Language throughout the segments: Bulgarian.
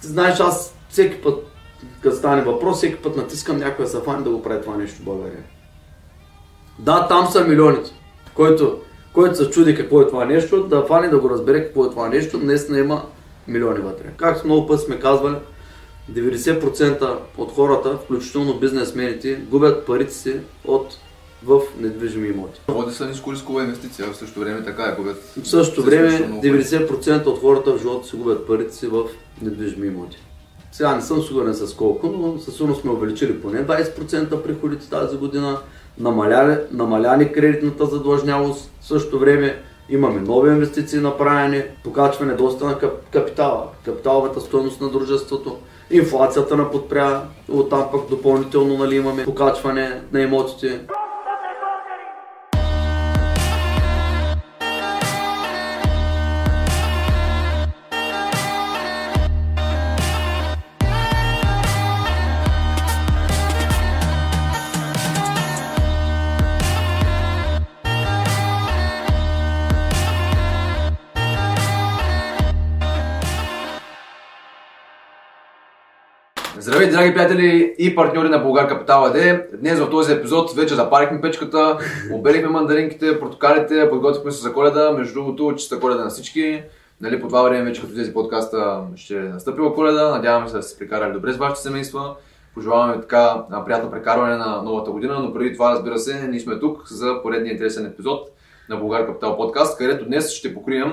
ти знаеш, аз всеки път, като стане въпрос, всеки път натискам се фане да го прави това нещо в България. Да, там са милионите. Който, който се чуди какво е това нещо, да фане да го разбере какво е това нещо, днес не има милиони вътре. Както много път сме казвали, 90% от хората, включително бизнесмените, губят парите си от в недвижими имоти. Води са ниско рискова инвестиция, в същото време така е, когато... В същото време 90% от хората в живота си губят парите си в недвижими имоти. Сега не съм сигурен с колко, но със сигурност сме увеличили поне 20% приходите тази година, намаляли, намаляли кредитната задлъжнявост, в същото време имаме нови инвестиции направени, покачване доста на капитала, капиталовата стоеност на дружеството, инфлацията на подпря, оттам пък допълнително нали, имаме покачване на имотите. Здравейте, драги приятели и партньори на Българ Капитал АД. Днес в този епизод вече запарихме печката, обелихме мандаринките, портокалите, подготвихме се за коледа. Между другото, чиста коледа на всички. Нали, по това време вече като тези подкаста ще е настъпила коледа. Надяваме се да се прекарали добре с вашите семейства. Пожелаваме така приятно прекарване на новата година, но преди това, разбира се, ние сме тук за поредния интересен епизод на Българ Капитал подкаст, където днес ще покрием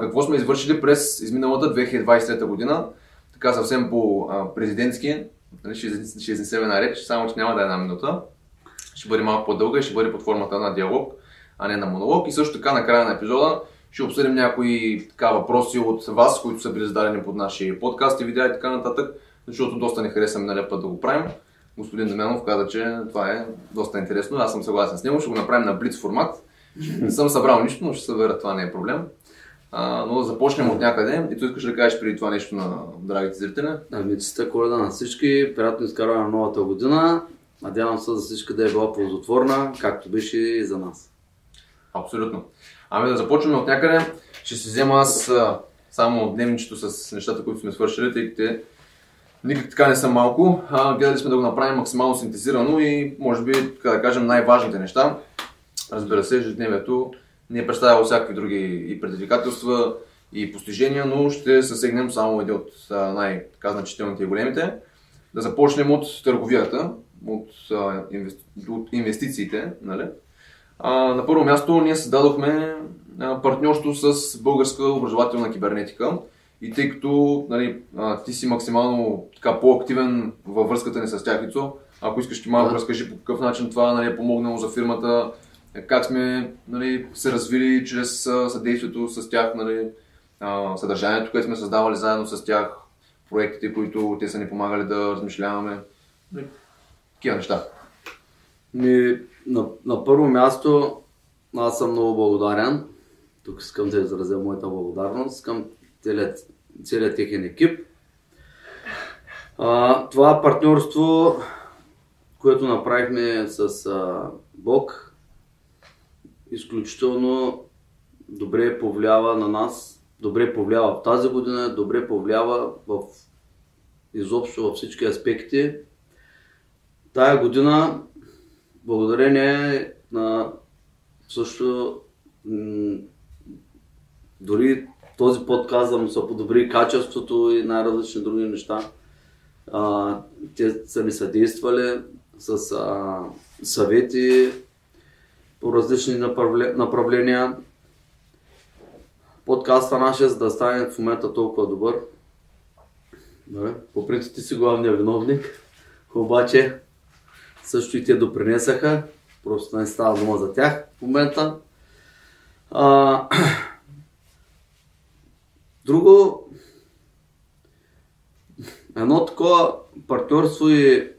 какво сме извършили през изминалата 2023 година така съвсем по президентски, нали, ще, ще изнесем една реч, само че няма да е една минута. Ще бъде малко по-дълга и ще бъде под формата на диалог, а не на монолог. И също така на края на епизода ще обсъдим някои така, въпроси от вас, които са били зададени под нашия подкаст и видеа и така нататък, защото доста не харесваме нали, път да го правим. Господин Дамянов каза, че това е доста интересно. Аз съм съгласен с него. Ще го направим на блиц формат. Не съм събрал нищо, но ще се веря, това не е проблем. А, но да започнем от някъде. И ти искаш да кажеш преди това нещо на драгите зрители? Ами, чиста коледа на всички, приятно изкарване на новата година. Надявам се за всички да е била ползотворна, както беше и за нас. Абсолютно. Ами да започнем от някъде. Ще си взема аз само дневничето с нещата, които сме свършили, тъй като никак така не са малко. А, гледали сме да го направим максимално синтезирано и може би, така да кажем, най-важните неща. Разбира се, ежедневието не е представяло всякакви други и предизвикателства и постижения, но ще съсегнем само един от най-значителните и големите. Да започнем от търговията, от, от инвестициите. Нали? А, на първо място ние създадохме партньорство с Българска образователна кибернетика. И тъй като нали, ти си максимално така, по-активен във връзката ни с тях, ако искаш ти малко да. разкажи по какъв начин това нали, е помогнало за фирмата, как сме нали, се развили чрез съдействието с тях, нали, съдържанието, което сме създавали заедно с тях, проектите, които те са ни помагали да размишляваме. Такива неща. Ми, на, на първо място аз съм много благодарен. Тук искам да изразя моята благодарност към целият, целият техен екип. А, това партньорство, което направихме с а, Бог, изключително добре повлиява на нас, добре повлиява в тази година, добре повлиява в изобщо във всички аспекти. Тая година, благодарение на също дори този подкаст да му се подобри качеството и най-различни други неща. А, те са ни съдействали с а, съвети, по различни направления. Подкаста нашия, за да стане в момента толкова добър. Добре. По принцип ти си главният виновник, обаче също и те допринесаха. Просто не става дума за тях в момента. А, друго, едно такова партньорство и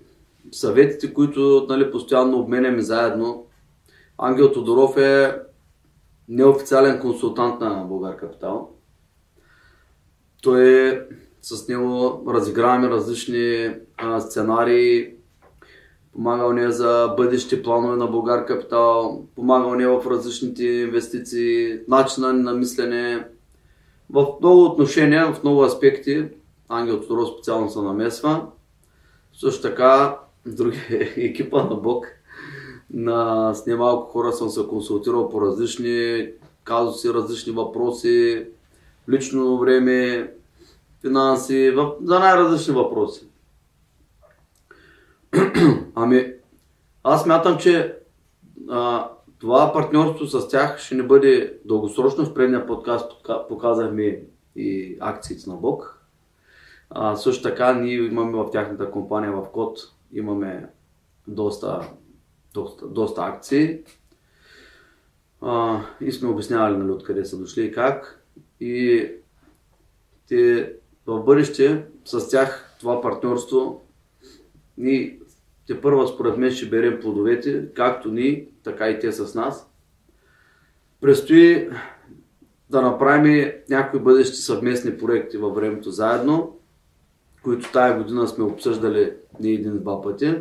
съветите, които нали, постоянно обменяме заедно, Ангел Тодоров е неофициален консултант на Българ Капитал. Той е с него разиграваме различни а, сценарии, помагал ни е за бъдещи планове на Българ Капитал, помагал ни е в различните инвестиции, начина на мислене, в много отношения, в много аспекти. Ангел Тодоров специално се намесва. Също така, други екипа на Бог, на, с немалко хора съм се консултирал по различни казуси, различни въпроси, лично време, финанси, за най-различни въпроси. ами, аз мятам, че а, това партньорство с тях ще не бъде дългосрочно. В предния подкаст показахме и акциите на Бог. А, също така ние имаме в тяхната компания в Код, имаме доста, доста, доста акции. А, и сме обяснявали нали, откъде са дошли и как. И те в бъдеще с тях това партньорство ни те първа според мен ще берем плодовете, както ние, така и те с нас. Предстои да направим някои бъдещи съвместни проекти във времето заедно, които тая година сме обсъждали не един-два пъти.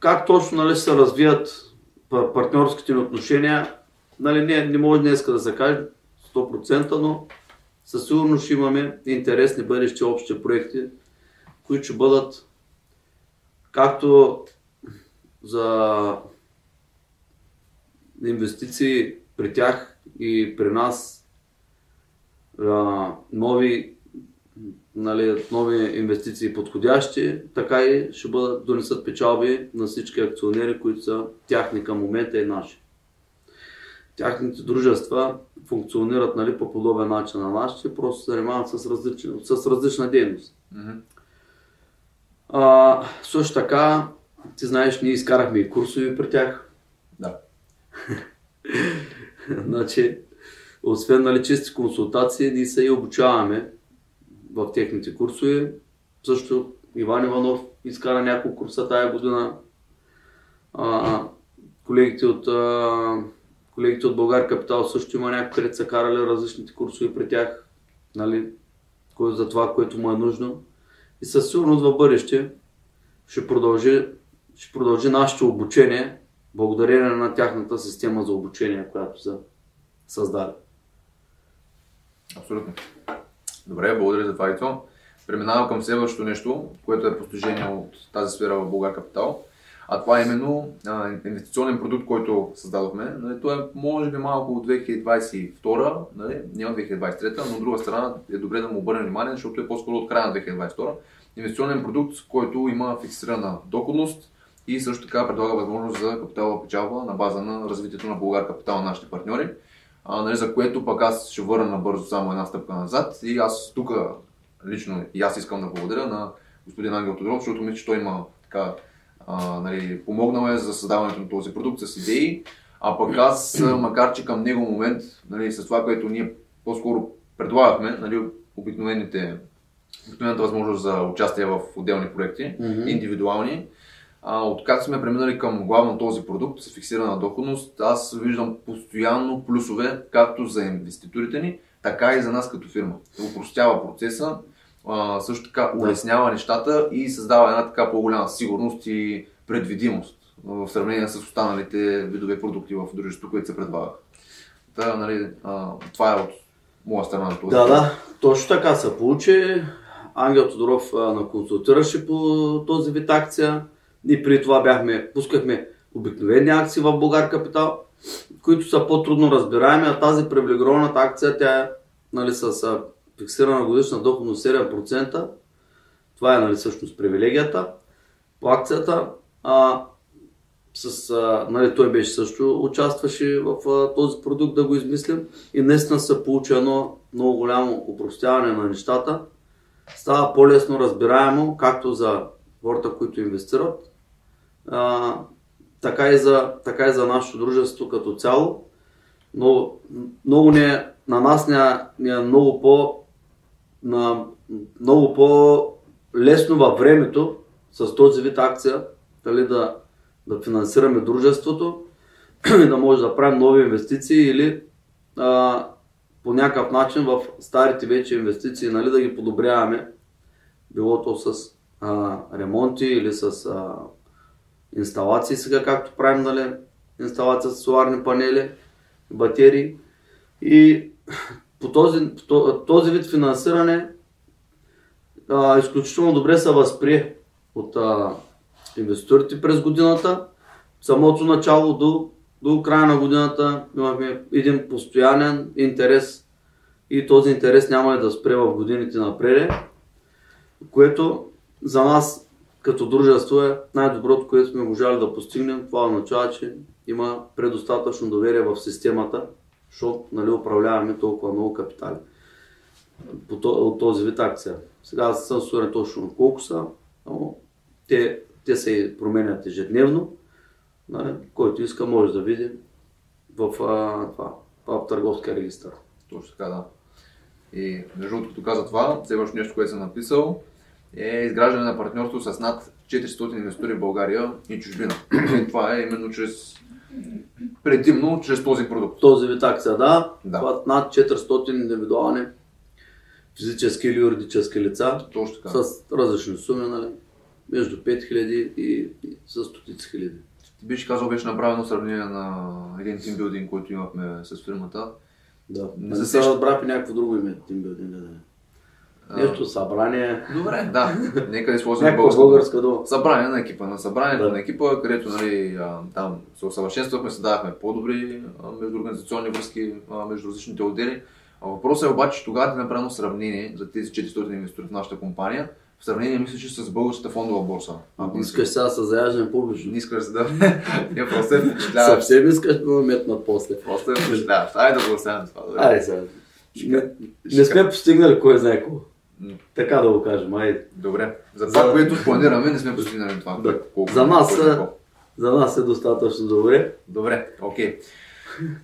Как точно нали, се развият партньорските ни отношения, нали, не, не може днес да се каже 100%, но със сигурност ще имаме интересни бъдещи общи проекти, които ще бъдат както за инвестиции при тях и при нас нови, нали, нови инвестиции подходящи, така и ще бъдат донесат печалби на всички акционери, които са тяхни към момента и наши. Тяхните дружества функционират нали, по подобен начин на нашите, просто се занимават с, различна, с различна дейност. Mm-hmm. А, също така, ти знаеш, ние изкарахме и курсови при тях. Да. значи, освен нали, чисти консултации, ние се и обучаваме в техните курсове. Също Иван Иванов изкара няколко курса тая година. А, колегите от а, колегите от Българ Капитал също има някакви, където са карали различните курсове при тях, нали, за това, което му е нужно. И със сигурност в бъдеще ще продължи, ще продължи нашето обучение благодарение на тяхната система за обучение, която са създали. Абсолютно. Добре, благодаря за това, Ито. Преминавам към следващото нещо, което е постижение от тази сфера в Българ Капитал. А това е именно а, инвестиционен продукт, който създадохме. Нали, това е може би малко от 2022, нали, от 2023, но от друга страна е добре да му обърнем внимание, защото е по-скоро от края на 2022. Инвестиционен продукт, който има фиксирана доходност и също така предлага възможност за капиталова печалба на база на развитието на Българ Капитал на нашите партньори. А, нали, за което пък аз ще върна набързо само една стъпка назад и аз тук лично и аз искам да благодаря на господин Ангел Тодоров, защото мисля, че той има така а, нали, помогнал е за създаването на този продукт с идеи, а пък аз, макар че към него момент, нали, с това, което ние по-скоро предлагахме, нали, обикновените, обикновената възможност за участие в отделни проекти, mm-hmm. индивидуални, а, от как сме преминали към главно този продукт с фиксирана доходност, аз виждам постоянно плюсове, както за инвеститорите ни, така и за нас като фирма. Упростява процеса, а, също така улеснява нещата и създава една така по-голяма сигурност и предвидимост в сравнение с останалите видове продукти в дружеството, които се предлагат. Та, нали, а, това е от моя страна на това. Да, да, точно така се получи. Ангел Тодоров на консултираше по този вид акция. Ние преди това бяхме, пускахме обикновени акции в Българ Капитал, които са по-трудно разбираеми, а тази привилегированата акция, тя е нали, с фиксирана годишна доходност 7%. Това е нали, всъщност привилегията по акцията. А, с, а, нали, той беше също участваше в а, този продукт да го измислим и наистина се получи едно много голямо упростяване на нещата. Става по-лесно разбираемо, както за хората, които инвестират, а, така, и за, така и за нашето дружество като цяло. Но много не, на нас не, не е много по на много по-лесно във времето с този вид акция дали да, да финансираме дружеството и да може да правим нови инвестиции или а, по някакъв начин в старите вече инвестиции нали, да ги подобряваме, било то с а, ремонти или с а, инсталации сега, както правим нали, инсталация с соларни панели, батерии. И по този, по то- този вид финансиране а, изключително добре се възприе от а, инвеститорите през годината. Самото начало до, до края на годината имахме един постоянен интерес и този интерес няма и да спре в годините напред, което за нас като дружество е най-доброто, което сме можали да постигнем. Това означава, че има предостатъчно доверие в системата, защото нали, управляваме толкова много капитали от този вид акция. Сега аз съм сигурен точно колко са, но те, те се променят ежедневно. Нали, който иска може да види в, а, това, в търговския регистр. Точно така, да. И между другото, като каза това, следващото нещо, което съм написал, е изграждане на партньорство с над 400 инвестори в България и чужбина. И това е именно чрез предимно чрез този продукт. Този вид акция, да, Да. това над 400 индивидуални физически или юридически лица Точно така. с различни суми, нали, между 5000 и, и с стотици хиляди. Ти беше казал, беше направено сравнение на един тимбилдинг, който имахме с фирмата. Да. Не Не се се се сещам. някакво друго име, тимбилдинг. Да. А, Нещо събрание, Добре, да. Нека да използваме българска. българска дума. Събрание на екипа, на събранието Да. на екипа, където нали, там се усъвършенствахме, създавахме по-добри междуорганизационни връзки между различните отдели. Въпросът е обаче, че тогава ти е направено сравнение за тези 400 инвестори в нашата компания, в сравнение мисля, че с българската фондова борса. Ако искаш сега да се заяждам публично. Не искаш да... Я просто е впечатляваш. Съвсем искаш да ме метнат после. Просто е впечатляваш. Айде да го оставим това. Айде сега. Не, не сме постигнали кой знае какво. Така да го кажем, айде. Добре. За това, За- което планираме, не сме постигнали това. Да. Колко- За нас колко- е- За нас е достатъчно добре. Добре, окей.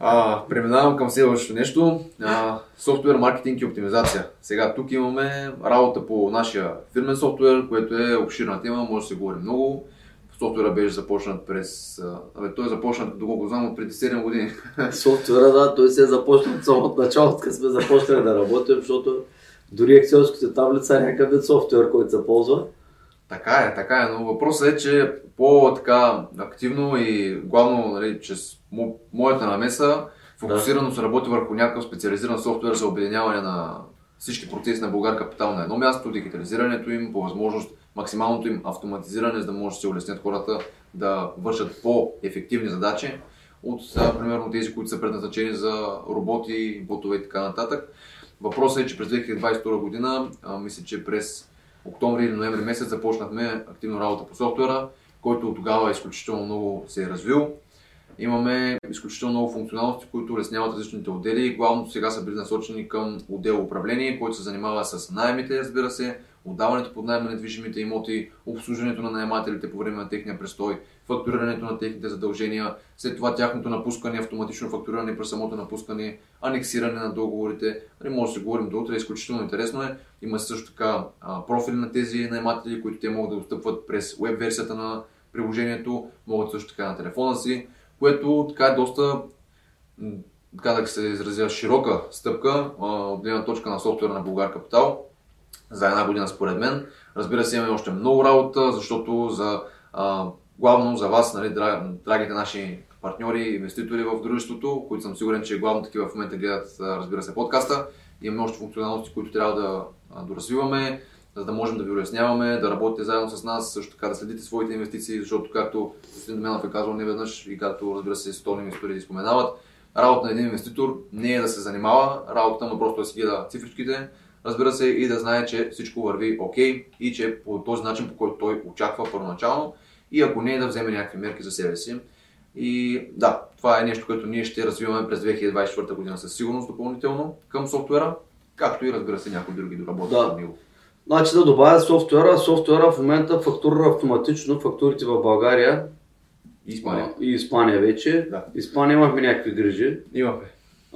А, преминавам към следващото нещо. А, софтуер, маркетинг и оптимизация. Сега тук имаме работа по нашия фирмен софтуер, което е обширна тема, може да се говори много. Софтуера беше започнат през... Абе, той е започнат, доколко знам, от преди 7 години. Софтуера, да, той се е започнал от самото начало, като сме започнали да работим, защото дори екселските таблица е някакъв вид софтуер, който се ползва. Така е, така е, но въпросът е, че по-така активно и главно нали, чрез мо- моята намеса, фокусирано се работи върху някакъв специализиран софтуер за обединяване на всички процеси на Българ Капитал на едно място, дигитализирането им, по възможност максималното им автоматизиране, за да може да се улеснят хората да вършат по-ефективни задачи от, примерно, тези, които са предназначени за роботи, ботове и така нататък. Въпросът е, че през 2022 година, а, мисля, че през октомври или ноември месец започнахме активно работа по софтуера, който от тогава изключително много се е развил. Имаме изключително много функционалности, които улесняват различните отдели. Главно сега са били насочени към отдел управление, който се занимава с найемите, разбира се, отдаването под найем на недвижимите имоти, обслужването на наемателите по време на техния престой, фактурирането на техните задължения, след това тяхното напускане, автоматично фактуриране при самото напускане, анексиране на договорите. Нали, може да се говорим до утре, изключително интересно е. Има също така профили на тези наематели, които те могат да достъпват през веб версията на приложението, могат също така на телефона си, което така е доста така да се изразя, широка стъпка от гледна точка на софтуера на Българ Капитал за една година според мен. Разбира се, имаме още много работа, защото за, а, главно за вас, нали, дра- драгите наши партньори, инвеститори в дружеството, които съм сигурен, че главно такива в момента гледат, разбира се, подкаста. Имаме още функционалности, които трябва да доразвиваме, за да можем да ви улесняваме, да работите заедно с нас, също така да следите своите инвестиции, защото както господин Доменов е казал не веднъж и както разбира се инвеститори ги споменават, работа на един инвеститор не е да се занимава, работата му е просто да си гледа цифричките, разбира се, и да знае, че всичко върви окей и че по този начин, по който той очаква първоначално и ако не, да вземе някакви мерки за себе си. И да, това е нещо, което ние ще развиваме през 2024 година със сигурност допълнително към софтуера, както и разбира се някои други доработки Да. от него. Значи да добавя софтуера. Софтуера в момента фактурира автоматично фактурите в България И Испания. и Испания вече. Да. Испания имахме някакви грижи. Имаме.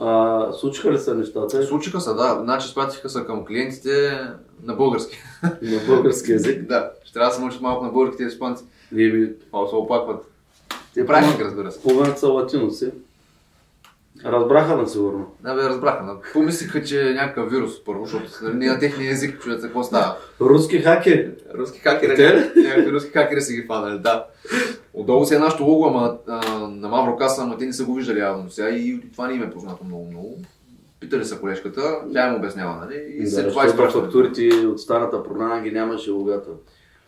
А, случиха ли са нещата Случиха се, да. Значи спратиха се към клиентите на български. на български язик? да, ще трябва да се научат малко на българските испанци. И ми, Малко се опакват. те Правилник, разбира се. половината са латиноси. Разбраха на сигурно. Да, бе, разбраха. но Помислиха, че е някакъв вирус първо, защото нали, на техния език чуят какво става. Руски хакери. Руски хакери. Те? Някакви руски хакери са ги фанали, да. Отдолу си е нашото лого, ама а, на Мавро Каса, ама те не са го виждали явно сега и това не им е познато много-много. Питали са колежката, тя им обяснява, нали? И Да, след това изпраща. фактурите от старата програма ги нямаше логата.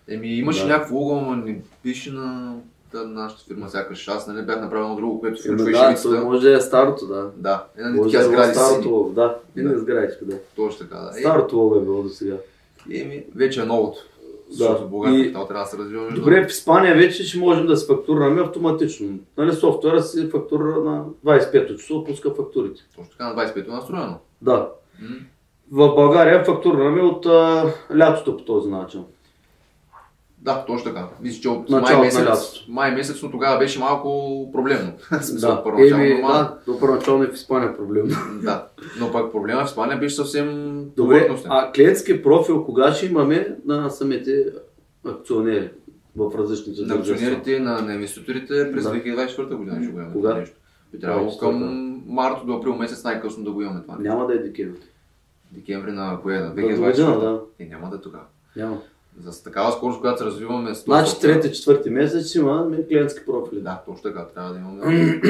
Еми, имаше Да. някакво лого, но не пише на нашата фирма, сякаш аз, нали, бях направил едно друго, което включва и да, шевицата. то може да е старото, да. Да, една да такива е сгради старото сини. да. И Да. не сградичка, да. Точно така, да. Старото лого е било до сега. Еми, вече е новото. Защото Да. България И- трябва да се развива Добре, в Испания вече ще можем да се фактурираме автоматично. Нали, софтуера си фактура на 25 часо, пуска фактурите. Точно така на 25-то е настроено. Да. М. В България фактурираме от а, лятото по този начин. Да, точно така. Мисля, че от май на месец, май месец, но тогава беше малко проблемно. Да, първоначално Еми, да, до първоначално и в Испания е проблем. Да. Но пък проблема в Испания беше съвсем Добре, а клиентски профил кога ще имаме на самите акционери в различните на дружества? акционерите, на, на инвеститорите през Да. 2024 година ще го имаме Кога? нещо. Би трябвало 24-та. към март до април месец най-късно да го имаме това. Няма да е декември. Декември на кое? На до година, 2024? да. И няма да е тогава. Няма. За такава скорост, която се развиваме с Значи софтуер- трети, четвърти месец имаме клиентски профили. Да, точно така. Трябва да имаме.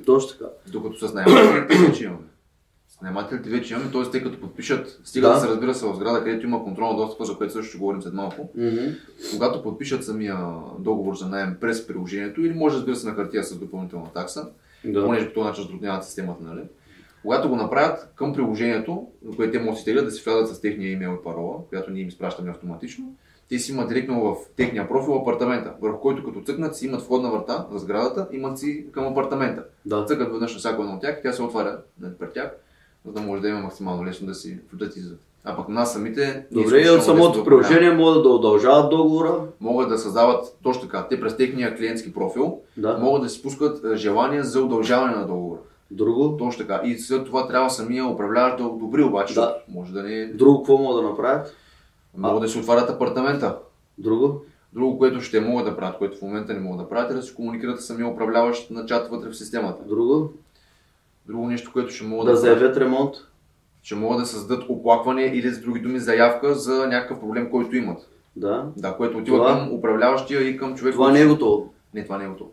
Точно така. Докато с наемателите вече имаме. С наемателите вече имаме, т.е. те като подпишат, стига да. Да. се разбира се в сграда, където има контрол на достъпа, за което също ще говорим след малко. Когато подпишат самия договор за найем през приложението или може разбира се на хартия с допълнителна такса, Да. понеже по този начин затрудняват системата, нали? Когато го направят към приложението, за което те могат да си влязат с техния имейл и парола, която ние им изпращаме автоматично, те си имат директно в техния профил апартамента, върху който като цъкнат си имат входна врата за сградата, имат си към апартамента. Да. Цъкат веднъж на всяко едно от тях тя се отваря пред тях, за да може да има максимално лесно да си влизат и. А пък нас самите... Добре, от самото приложение могат да удължават договора. Могат да създават точно така. Те през техния клиентски профил Да. могат да си пускат е, желания за удължаване на договора. Друго. Точно така. И след това трябва самия управляващ да одобри обаче, Да. може да не... Друго какво могат да направят? Могат да си отварят апартамента. Друго. Друго, което ще могат да правят, което в момента не могат да правят, е да си комуникират с самия управляващ на чат вътре в системата. Друго. Друго нещо, което ще могат Да да, заявят ремонт. ще могат да създадат оплакване или с други думи заявка за някакъв проблем, който имат. Да. Да, което отива Това- към управляващия и към човек. Това не е готово. Не, това не е готово.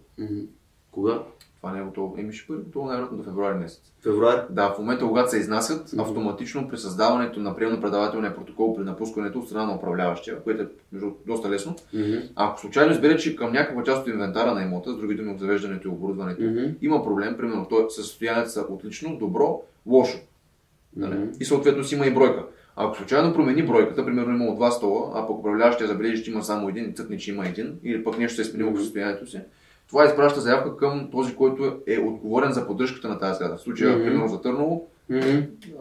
Кога? Това не е готово. Еми ще бъде готово най-вероятно до февруари месец. Февруари. Да, в момента, когато се изнасят, автоматично при създаването на приемно-предавателния протокол при напускането от страна на управляващия, което е между доста лесно, Мгм. ако случайно избере, че към някаква част от инвентара на имота, с други думи от завеждането и оборудването, Мгм. има проблем, примерно, то състоянието са отлично, добро, лошо. Мгм. И съответно си има и бройка. Ако случайно промени бройката, примерно има два стола, а пък управляващия забележи, че има само един и цъкне, че има един, или пък нещо се е сменило в състоянието си, това изпраща заявка към този, който е отговорен за поддръжката на тази сграда. В случая, Мгм. примерно за Търново,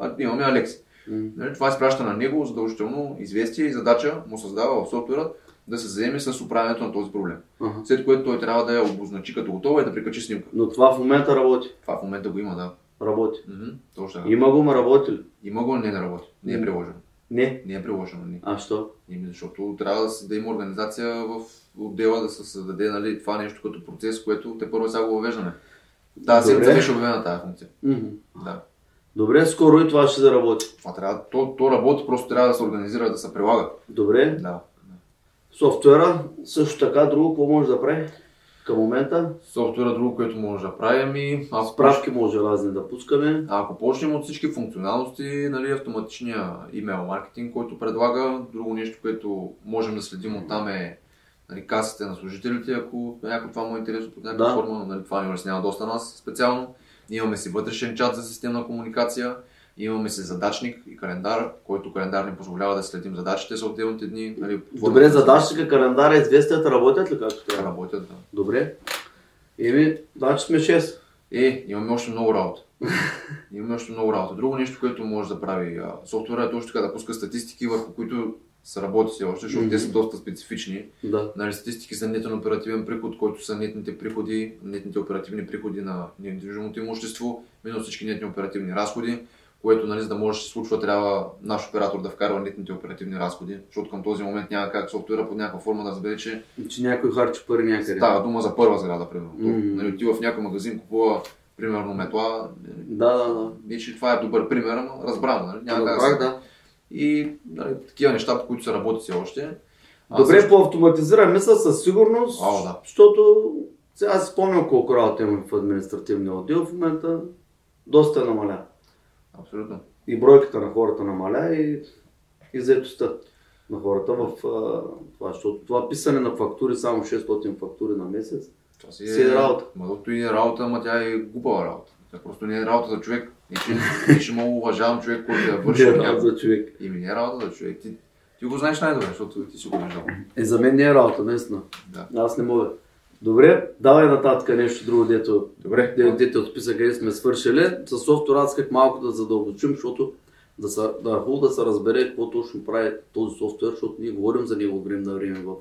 а, имаме Алекси. Нали, Това изпраща на него задължително известие и задача му създава в софтуера да се заеме с управлянето на този проблем. Ага. След което той трябва да я обозначи като готова и да прикачи снимка. Но това в момента работи. Това в момента го има, да. Работи. Мгм, точно така. Има го, ма работи ли? Има го, не, не работи. Не е приложено. Не. Не е приложено. Не. А що? Защото трябва да, да има организация в отдела да се създаде нали, това нещо като процес, което те първо сега го въвеждаме. Тази седмица беше обявена тази функция. Да. Добре, скоро и това ще заработи. Това трябва, то, то работи, просто трябва да се организира, да се прилага. Добре. Да. Софтуера също така, друго, какво може да прави? Към момента Софтуера друго, което може да прави, ами ако, справки може разни да пускаме. Ако почнем от всички функционалности, нали, автоматичния имейл маркетинг, който предлага, друго нещо, което можем да следим от там е нали, касите на служителите, ако някой това му е интересно под някаква Да. форма, нали, това ни улеснява доста нас специално. Имаме си вътрешен чат за системна комуникация, имаме си задачник и календар, който календар ни позволява да следим задачите за отделните дни. Нали, Добре, задачника, календара, известията работят ли както трябва? Работят, да. Добре. Еми, значи сме 6. Е, имаме още много работа. имаме още много работа. Друго нещо, което може да прави а, софтуера е точно така да пуска статистики, върху които се работи все още, защото те са доста специфични. Да. Нали, статистики за нетен оперативен приход, който са нетните приходи, нетните оперативни приходи на недвижимото имущество, минус всички нетни оперативни разходи, което нали, за да може да се случва, трябва наш оператор да вкарва нетните оперативни разходи, защото към този момент няма как софтуера под някаква форма да разбере, че Че някой харчи пари някъде. става дума за първа сграда, примерно. Мгм. Нали, отива в някой магазин, купува примерно метла, Да, да, да. не, че това е добър пример, ама разбрано, нали? Няма как Разбрах, се- да. И нали, такива неща, по които се работи все още. А Добре, също- по автоматизиран мисъл със сигурност, О, да. защото сега си спомням колко работа имам в административния отдел, в момента доста е намаля. Абсолютно. И бройката на хората намаля и, и заетостта на хората в а, това, защото това писане на фактури, само 600 фактури на месец, Това си Си е работа. Мадото и е работа, ама тя е глупава работа. Тя просто не е работа за човек. Че много уважавам човек, който я върши. не е от работа за човек. И ми не е работа за човек. Ти, ти го знаеш най-добре, защото ти си го виждал. И за мен не е работа, наистина. Да. Аз не мога. Добре, давай нататък нещо друго, дето, Добре. де- дето от списъка къде сме свършили. С софтуера аз исках малко да задълбочим, защото да, са, да, е хубаво да се разбере какво точно прави този софтуер, защото ние говорим за него време на време в,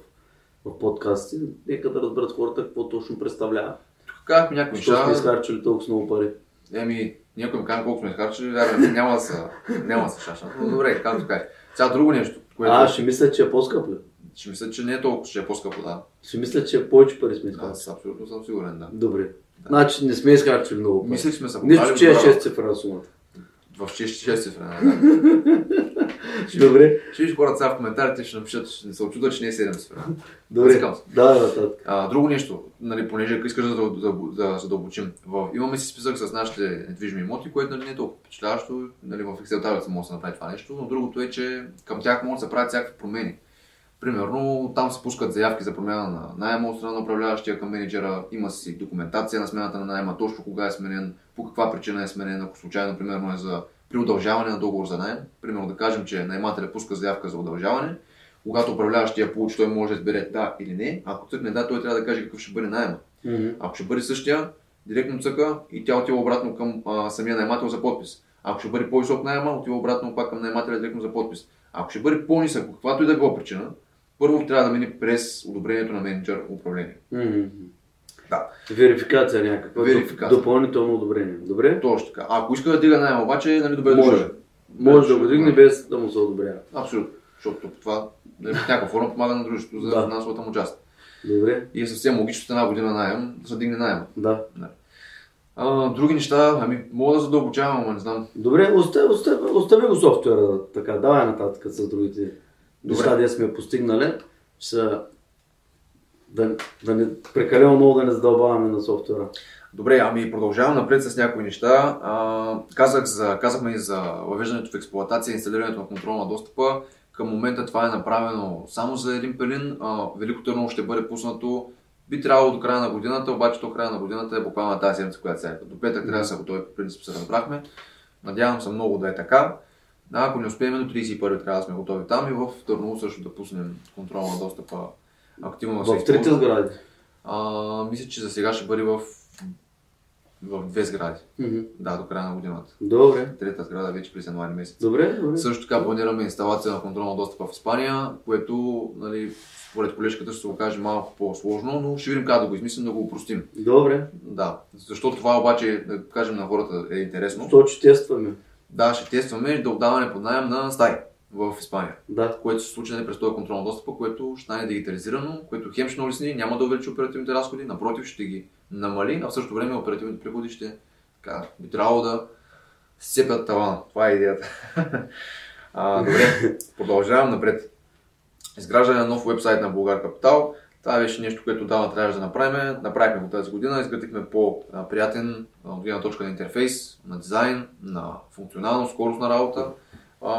в подкасти. Нека да разберат хората какво точно представлява. Тук казахме някои Защо сме неща. изхарчили толкова много пари. Еми, някой ми казва колко сме изхарчили, вярвам, няма да са, няма да са шашна. Но добре, както кажеш. Сега друго нещо, което А, ще мисля, че е по-скъп ли? ще мисля, че не е толкова, че е по-скъпо, да. Ще мисля, че повече пари сме изхарчили. Аз абсолютно съм сигурен, да. Добре. Значи не сме изхарчили много че сме се Нищо, че е добра- 6 цифра на сумата. В 6 цифра, да. Добре. Ще виж хората сега в коментарите, ще напишат, ще се очудват, че не е 7 цифра. Добре. Да, да, нататък. А, друго нещо, нали, понеже искаш да, да, да, да задълбочим. В, имаме си списък с нашите недвижими имоти, което нали, не е толкова впечатляващо. Нали, в Excel таблица може да се направи това нещо, но другото е, че към тях могат да се правят всякакви промени. Примерно, там се пускат заявки за промяна на найема от страна на управляващия към менеджера, има си документация на смяната на найема, точно кога е сменен, по каква причина е сменен, ако случайно, примерно, е за при удължаване на договор за найем. Примерно да кажем, че наймателя пуска заявка за удължаване, когато управляващия получи, той може да избере да или не. Ако цъкне да, той трябва да каже какъв ще бъде найема. Мгм. Ако ще бъде същия, директно цъка и тя отива обратно към а, самия наймател за подпис. Ако ще бъде по-висок найема, отива обратно пак към наймателя директно за подпис. Ако ще бъде по-нисък, по каквато и да е била причина, първо трябва да мине през одобрението на менеджер управление. Мгм. Да, Верификация някаква. Верификация. Допълнително одобрение. Добре? точно така. Ако иска да дига найема, обаче, нали добре Може. дошъл. Може да го дигне без да му се одобрява. Абсолютно. Защото това нали, в някаква форма помага на дружеството за Да. финансовата му част. Добре? И е съвсем логично от една година найем да се дигне найема. Да. А, други неща, ами мога да задълбочавам, ама не знам. Добре, остави, остави, остави го софтуера така. Давай нататък с другите неща, де сме постигнали. Ще да, да не, прекалено много да не задълбаваме на софтуера. Добре, ами продължавам напред с някои неща. А, казах за, казахме и за въвеждането в експлоатация и инсталирането на контрол на достъпа. Към момента това е направено само за един пелин. А, Велико Търново ще бъде пуснато. Би трябвало до края на годината, обаче до края на годината е буквално тази седмица, която сега. До петък трябва да са готови, по принцип се разбрахме. Надявам се много да е така. А, ако не успеем до 31 трябва да сме готови там и в Търново също да пуснем контрол на достъпа да се В трите сгради. А, мисля, че за сега ще бъде в, в две сгради. Мгм. Да, до края на годината. Добре. Трета сграда вече през януари месец. Добре, добре. Също така планираме инсталация на контролна достъп в Испания, което нали, според колежката ще се окаже малко по-сложно, но ще видим как да го измислим, да го упростим. Добре. Да, защото това обаче, да кажем на хората, е интересно. То, че тестваме. Да, ще тестваме да отдаване под найем на стаи в Испания. Да. което се случи нали, през този контрол на достъпа, което ще стане дигитализирано, което хем ще улесни, няма да увеличи оперативните разходи, напротив ще ги намали, а в същото време оперативните приходи ще така, би трябвало да сепят тавана. Това е идеята. а, добре, продължавам напред. Изграждане на нов вебсайт на Българ Капитал. Това беше нещо, което давно трябваше да направим. Направихме го тази година. Изградихме по-приятен от гледна точка на интерфейс, на дизайн, на функционалност, скорост на работа.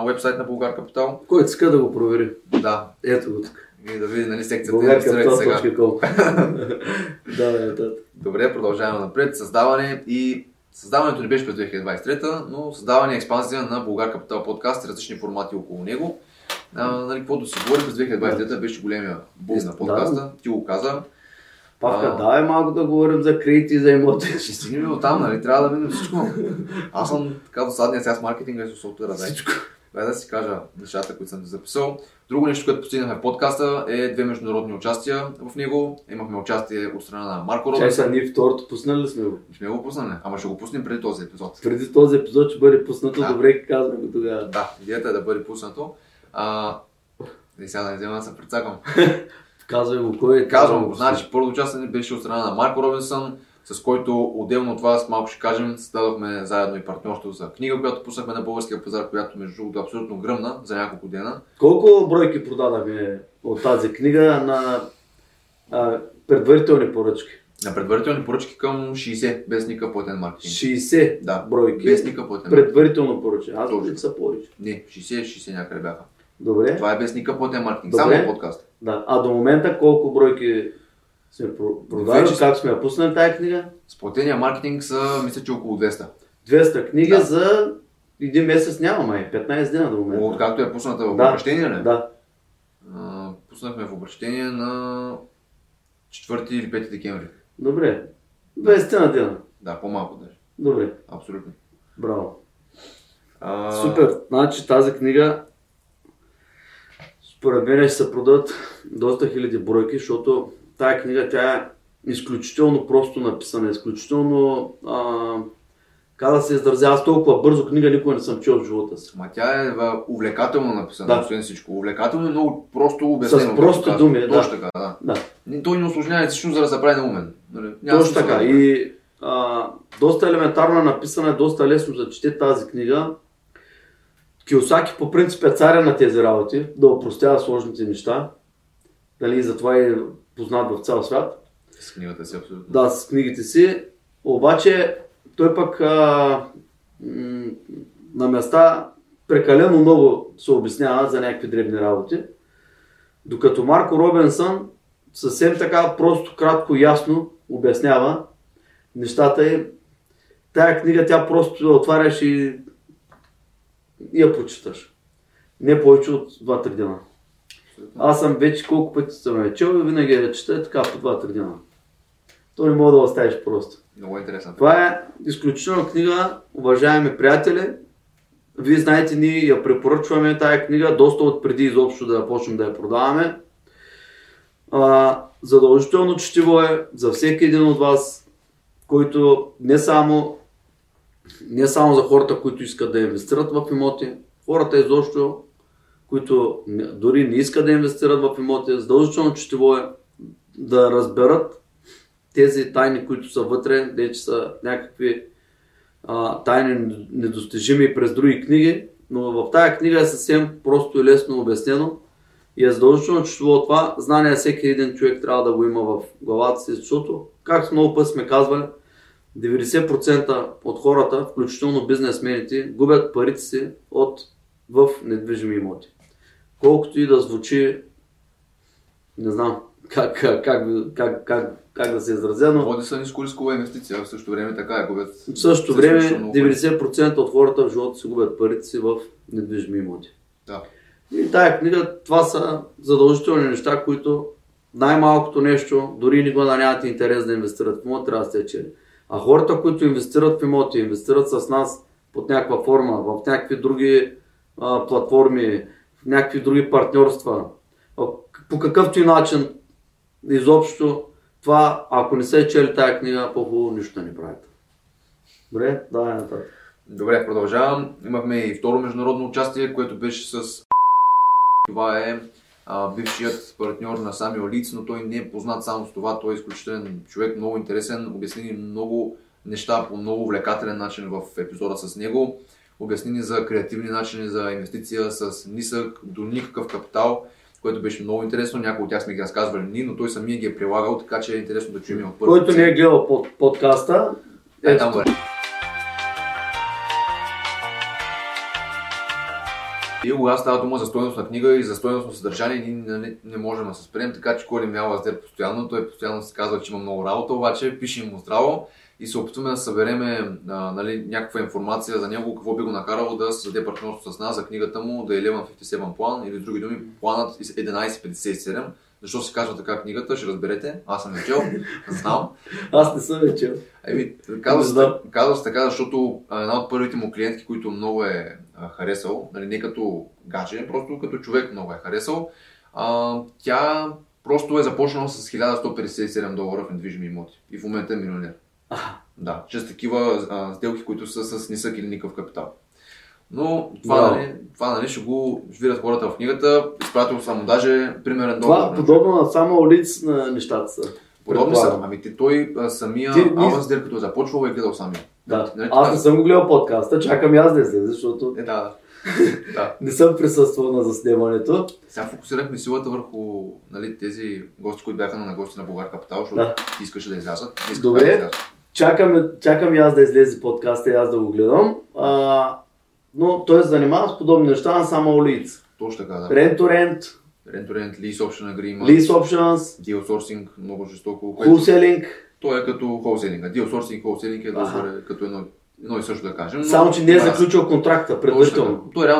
Вебсайт на Българ Капитал. Който иска да го провери. Да, Ето го тук. и да види нали, секцията. Българка Регистрирайте сега. това.com Да, да, да. Добре, продължаваме напред. Създаване и създаването не беше през 2023, но създаване и експанзия на Българ Капитал подкаст и различни формати около него. А, нали, каквото се говори през 2023 беше големия бум на подкаста. Ти го каза. Павка, давай малко да говорим за кредити и за имоти. Ще стигнем до там, нали? Трябва да минем всичко. Аз съм така досадния сега с маркетинга и с софтуера. Всичко. Дай да си кажа нещата, които съм записал. Друго нещо, което постигнахме в подкаста е две международни участия в него. Имахме участие от страна на Марко Чай Робинсън. са, ние второто пуснали ли сме го? Не сме го пуснали, ама ще го пуснем преди този епизод. Преди този епизод ще бъде пуснато, Да. добре казваме го тогава. Да, идеята е да бъде пуснато. А, и сега да не взема да се прецаквам. Казвай го кой е. Казвам го, значи първото участие беше от страна на Марко Робинсън, с който отделно от вас малко ще кажем, създадохме заедно и партньорство за книга, която пуснахме на българския пазар, която между другото е абсолютно гръмна за няколко дена. Колко бройки продадахме от тази книга на а, предварителни поръчки? На предварителни поръчки към 60, без никакъв платен маркетинг. 60 Да, бройки. без никакъв платен маркетинг. Предварително поръча. Аз Точно. са повече. Не, 60-60 някъде бяха. Добре. Това е без никакъв платен маркетинг. Добре. Само подкаст. Да. А до момента колко бройки сме про- продали? Вече- Как сме я пуснали тази книга? С платения маркетинг са, мисля, че около 200. 200 книги Да. за един месец няма май. 15 дена до момента. Откакто е пусната в Да. обращение, не? Да. А, пуснахме в обращение на 4 или 5 декември. Добре. 20 на дена. Да, по-малко даже. Добре. Абсолютно. Браво. А, Супер. Значи тази книга според мен ще се продадат доста хиляди бройки, защото тази книга тя е изключително просто написана, изключително а, как да се изразя, аз толкова бързо книга никога не съм чел в живота си. Ма тя е увлекателно написана, Да. освен всичко. Увлекателно и много просто обяснено. С както прости казвам. думи, да. Точно така, да. Да, Той не осложнява всичко, за да се прави наумен. Нали? Няма точно така. да- И а, доста елементарно е написана, доста лесно за чете тази книга. Киосаки по принцип е царя на тези работи, да опростява сложните неща. Дали, затова е познат в цял свят. С книгата си абсолютно. Да, с книгите си. Обаче той пък а, м- на места прекалено много се обяснява за някакви дребни работи. Докато Марко Робинсън съвсем така просто, кратко, ясно обяснява нещата и тая книга тя просто отваряш и, и я прочиташ. Не повече от 2-3 дена. Аз съм вече колко пъти съм я чел и винаги я чета така по 2-3 дена. То не мога да оставиш просто. Много интересно. Това е изключителна книга, уважаеми приятели. Вие знаете, ние я препоръчваме тая книга доста от преди изобщо да почнем да я продаваме. А, задължително четиво е за всеки един от вас, който не само, не само за хората, които искат да инвестират в имоти, хората изобщо, които дори не искат да инвестират в имоти, задължително четиво е да разберат тези тайни, които са вътре, де че са някакви а, тайни недостижими през други книги, но в тази книга е съвсем просто и лесно обяснено и е задължително четово това. Знание всеки един човек трябва да го има в главата си, защото, както много път сме казвали, 90% от хората, включително бизнесмените, губят парите си от, в недвижими имоти. Колкото и да звучи, не знам как, как, как, как, как, как да се изразя, но Води са ниско рискова инвестиция, в същото време така е губят. в същото време случва много пари. 90% от хората в живота си губят парите си в недвижими имоти. Да. И тая книга, това са задължителни неща, които най-малкото нещо, дори никога да нямате интерес да инвестират в имот, трябва да сте чели. А хората, които инвестират в имоти, инвестират с нас под някаква форма, в някакви други а, платформи, някакви други партньорства, по какъвто и начин, изобщо, това, ако не се чели тая книга, по-хубаво нищо не правите. Добре, давай нататък. Добре, продължавам. Имахме и второ международно участие, което беше с това е а, бившият партньор на Самио Лиц, но той не е познат само с това. Той е изключителен човек, много интересен. Обясни ни много неща по много увлекателен начин в епизода с него. Обясни ни за креативни начини за инвестиция с нисък до никакъв капитал, което беше много интересно. Някои от тях сме ги разказвали ние, но той самия ги е прилагал, така че е интересно да чуем от първо. Който не е гледал под, подкаста, Е, там горе. И когато става дума за стойност на книга и за стойност на съдържание, ние не, не можем да се спрем, така че Коли мява Аздер постоянно. Той постоянно се казва, че има много работа, обаче пишем му здраво и се опитваме да събереме а, нали, някаква информация за него, какво би го накарало да създаде партньорство с нас за книгата му The 1157 план или други думи планът 1157. Защо се казва така книгата, ще разберете. Аз съм я чел, знам. аз не съм вече. Еми, казва се, знам. казва се така, защото една от първите му клиентки, които много е харесал, нали, не като гадже, просто като човек много е харесал, а, тя просто е започнала с 1157 долара в недвижими имоти и в момента е милионер. Да, чрез такива а, сделки, които са с нисък или никакъв капитал. Но това, Браво. нали, това нали, ще го видят хората в книгата. Изпратил съм даже примерен Това договор. подобно на само лиц на нещата са. Подобни са. Ами ти, той самия Ти- ние- Алънсдер, като е започвал, е гледал самия. Да. Нали, Аз така? не съм го гледал подкаста, чакам и аз да излезе, защото Е, да, да. Да. Не съм присъствал на заснемането. Сега фокусирахме силата върху нали, тези гости, които бяха на гости на Българ Капитал, защото Да. искаше да излязат. Добре. да излязат. Чакам, чакам и аз да излезе подкаста и аз да го гледам. А, но той се занимава с подобни неща на само улица. Точно така, да. Rent to rent, Rent to rent, lease option agreement, lease options, deal sourcing, много жестоко. което- wholesaling. Той е като холселинга. Deal sourcing, wholesaling е доста като едно, едно и също да кажем. но- Само, че не е Да, заключил контракта предварително. Той е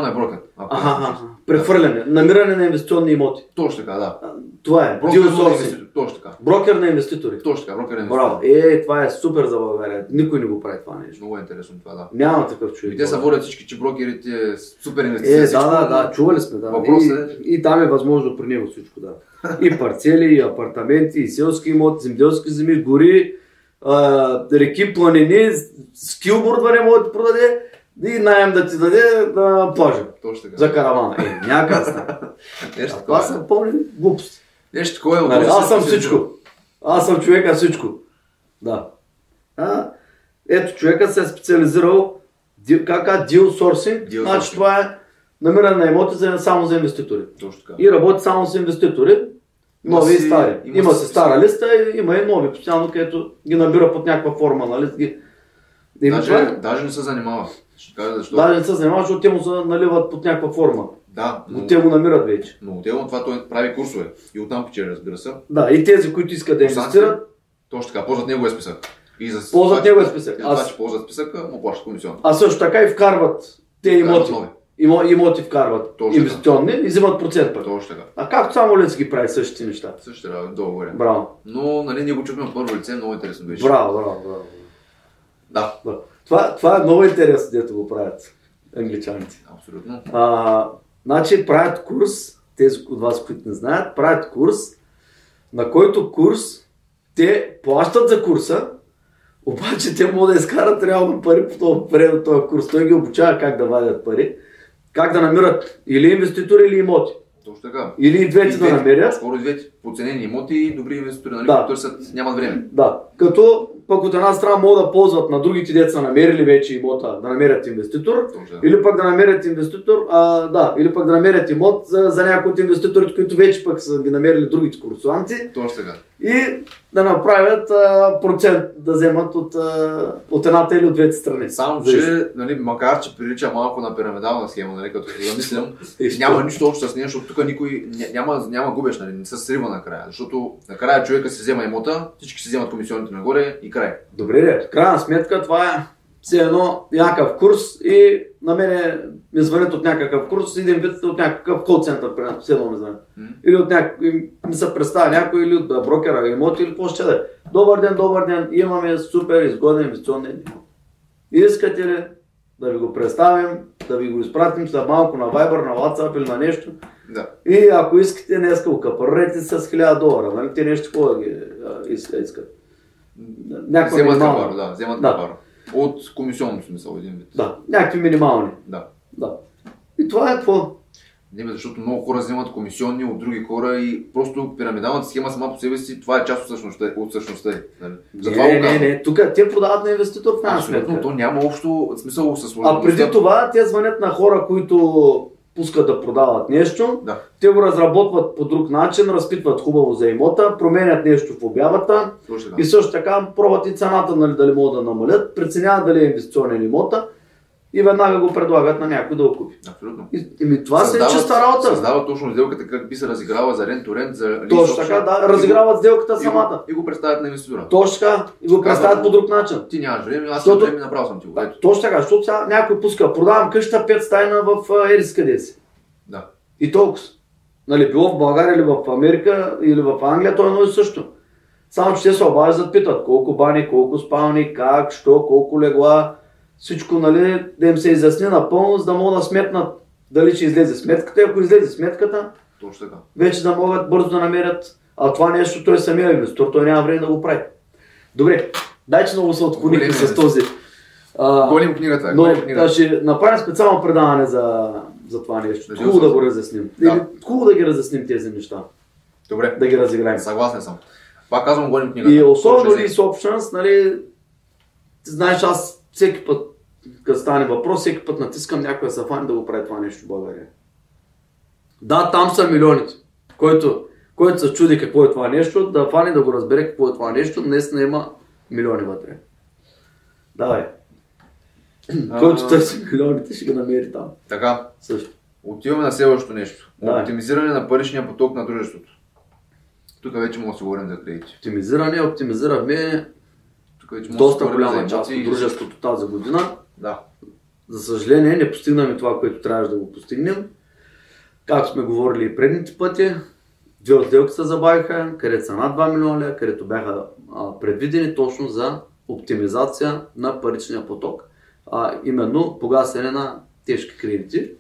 Аха, е честно. Прехвърляне, намиране на инвестиционни имоти. Точно така, да. Това е. Брокер на sourcing. инвеститор. Точно така. Брокер на инвеститори. Точно така, брокер е Браво. инвеститор. Е, това е супер за България. Никой не го прави това нещо. Много е интересно това, да. Няма такъв човек. И те се водят всички, че брокерите е супер Е, инвестиция. да, всичко, да, но- да, чували сме, да. Въпросът И, и там е възможно при него всичко, да. И парцели, и апартаменти, и селски имоти, земеделски земи, гори, а, реки, планини, скилбордване може да ти продаде и найем да ти даде на плажа. Точно така. За каравана. Е, някак стане. Нещо такова. Е. са пълни глупости. Нещо такова е. Нали, аз съм всичко. Аз съм човека всичко. Да. А, ето човека се е специализирал как deal sourcing. Deal значи това е намиране на имоти за, само за инвеститори. Точно така. И работи само с инвеститори. Нови и стари. има Има, си стара листа, и има и нови, постоянно, където ги набира под някаква форма, нали? Ги... Даже, това даже не се занимава. Ще кажа защо. Даже не се занимава, защото те му се наливат под някаква форма. Да, но, Но те го намират вече. но отделно от това той прави курсове. И оттам печели, разбира се. Да, и тези, които искат да инвестират, Точно така, ползват неговия списък. И за Ползват неговия списък. За това, Аз- че ползват списъка, му плащат комисион. а също така и вкарват те имоти. нови. Имо, имоти вкарват Точно инвестиционни и взимат процент пък. Точно така. А както само Лец ги прави същите неща. Също трябва долу горе. Браво. Но, нали, ние го чухме от първо лице, много интересно беше. Браво, браво, браво. Да, Да. Това, това е много интересно, дето го правят англичаните. абсолютно. А, значи правят курс, тези от вас, които не знаят, правят курс, на който курс те плащат за курса, обаче те могат да изкарат реално пари по този, пари от този курс. Той ги обучава как да вадят пари, как да намират или инвеститори, или имоти. Точно така. Или и двете да намерят. Скоро и двете. Подценени имоти и добри инвеститори, нали, Да. да. търсят, нямат време. Да, като пък от една страна могат да ползват на другите деца намерили вече имота да намерят инвеститор, Точно или пък да намерят инвеститор, а, да, или пък да намерят имот за, за някои от инвеститорите, които вече пък са ги намерили другите курсуанти Точно така. и да направят а, процент да вземат от, а, от едната или от двете страни. Само, Зависи. че, нали, макар че прилича малко на пирамидална схема, нали, като си що? няма нищо общо с защото тук никой ня- няма, няма губеш, нали, не се срива накрая. Защото накрая човека си взема имота, всички си вземат комисионните нагоре и край. Добре, де, крайна сметка това е все едно някакъв курс и на мене ми звънят от някакъв курс, един вид от някакъв кол център, примерно, все едно ми звънят. Или от някой, ми се представя някой или от брокера, имоти или какво ще да е. Добър ден, добър ден, имаме супер изгоден инвестиционен имот. Искате ли да ви го представим, да ви го изпратим след малко на Viber, на WhatsApp или на нещо? Да. И ако искате, днеска го капарете с 1000 долара, нали? Те нещо какво да ги искат. Някаква Вземат минимална. капаро, да, вземат Да. капаро. От комисионно смисъл един вид. Да, някакви минимални. Да. Да. И това е какво? Не, защото много хора вземат комисионни от други хора и просто пирамидалната схема сама по себе си, това е част от същността. От същността нали? Затова не, не, не, тук те продават на инвеститор в крайна сметка. то няма общо смисъл с А преди това те звънят на хора, които пускат да продават нещо, Да. те го разработват по друг начин, разпитват хубаво за имота, променят нещо в обявата Точно така. и също така пробват и цената, нали, дали могат да намалят, преценяват дали е инвестиционен имота и веднага го предлагат на някой да го купи. Абсолютно. И, и ми, това се е Създават- чиста работа. Създават точно сделката как би се разиграла за рент to rент, за lease Точно така, да, разиграват сделката и го- самата. И го представят на инвеститора. Точно така, и го представят по друг начин. Ти нямаш време, аз имам време, направил съм ти го. Точно така, защото сега някой пуска, продавам къща 5 стайна в Ерис къде си. Да. И толкова. Нали, било в България или в Америка или в Англия, то е едно и също. Само, че те се обаждат, питат колко бани, колко спални, как, що, колко легла, всичко, нали, да им се изясни напълно, за да могат да сметнат дали ще излезе сметката. И ако излезе сметката, Точно така. вече да могат бързо да намерят. А това нещо той самия инвестор, той няма време да го прави. Добре, дай, че много се отклонихме с този. А, Голим книгата. но голим книгата. ще направим специално предаване за, за това нещо. Да, Хубаво да го разясним. Да. Или хубаво да ги разясним тези неща. Добре. Да ги разиграем. Съгласен съм. Пак казвам голим книгата. И особено Lease Options, нали, знаеш, аз всеки път като стане въпрос, всеки път натискам се фани да го прави това нещо в България. Да, там са милионите. Който, който се чуди какво е това нещо, да фани да го разбере какво е това нещо, днес не има милиони вътре. Давай. А, Който търси милионите, ще ги намери там. Така, Също. отиваме на следващото нещо. Давай. Оптимизиране на паричния поток на дружеството. Тук вече мога да си говорим за кредити. Оптимизиране, оптимизирахме Да доста голяма част от дружеството тази година. Да. За съжаление, не постигнахме това, което трябваше да го постигнем. Както сме говорили и предните пъти, две от сделки се забавиха, където са над 2 милиона лева, където бяха а, предвидени точно за оптимизация на паричния поток, а именно погасене на тежки кредити.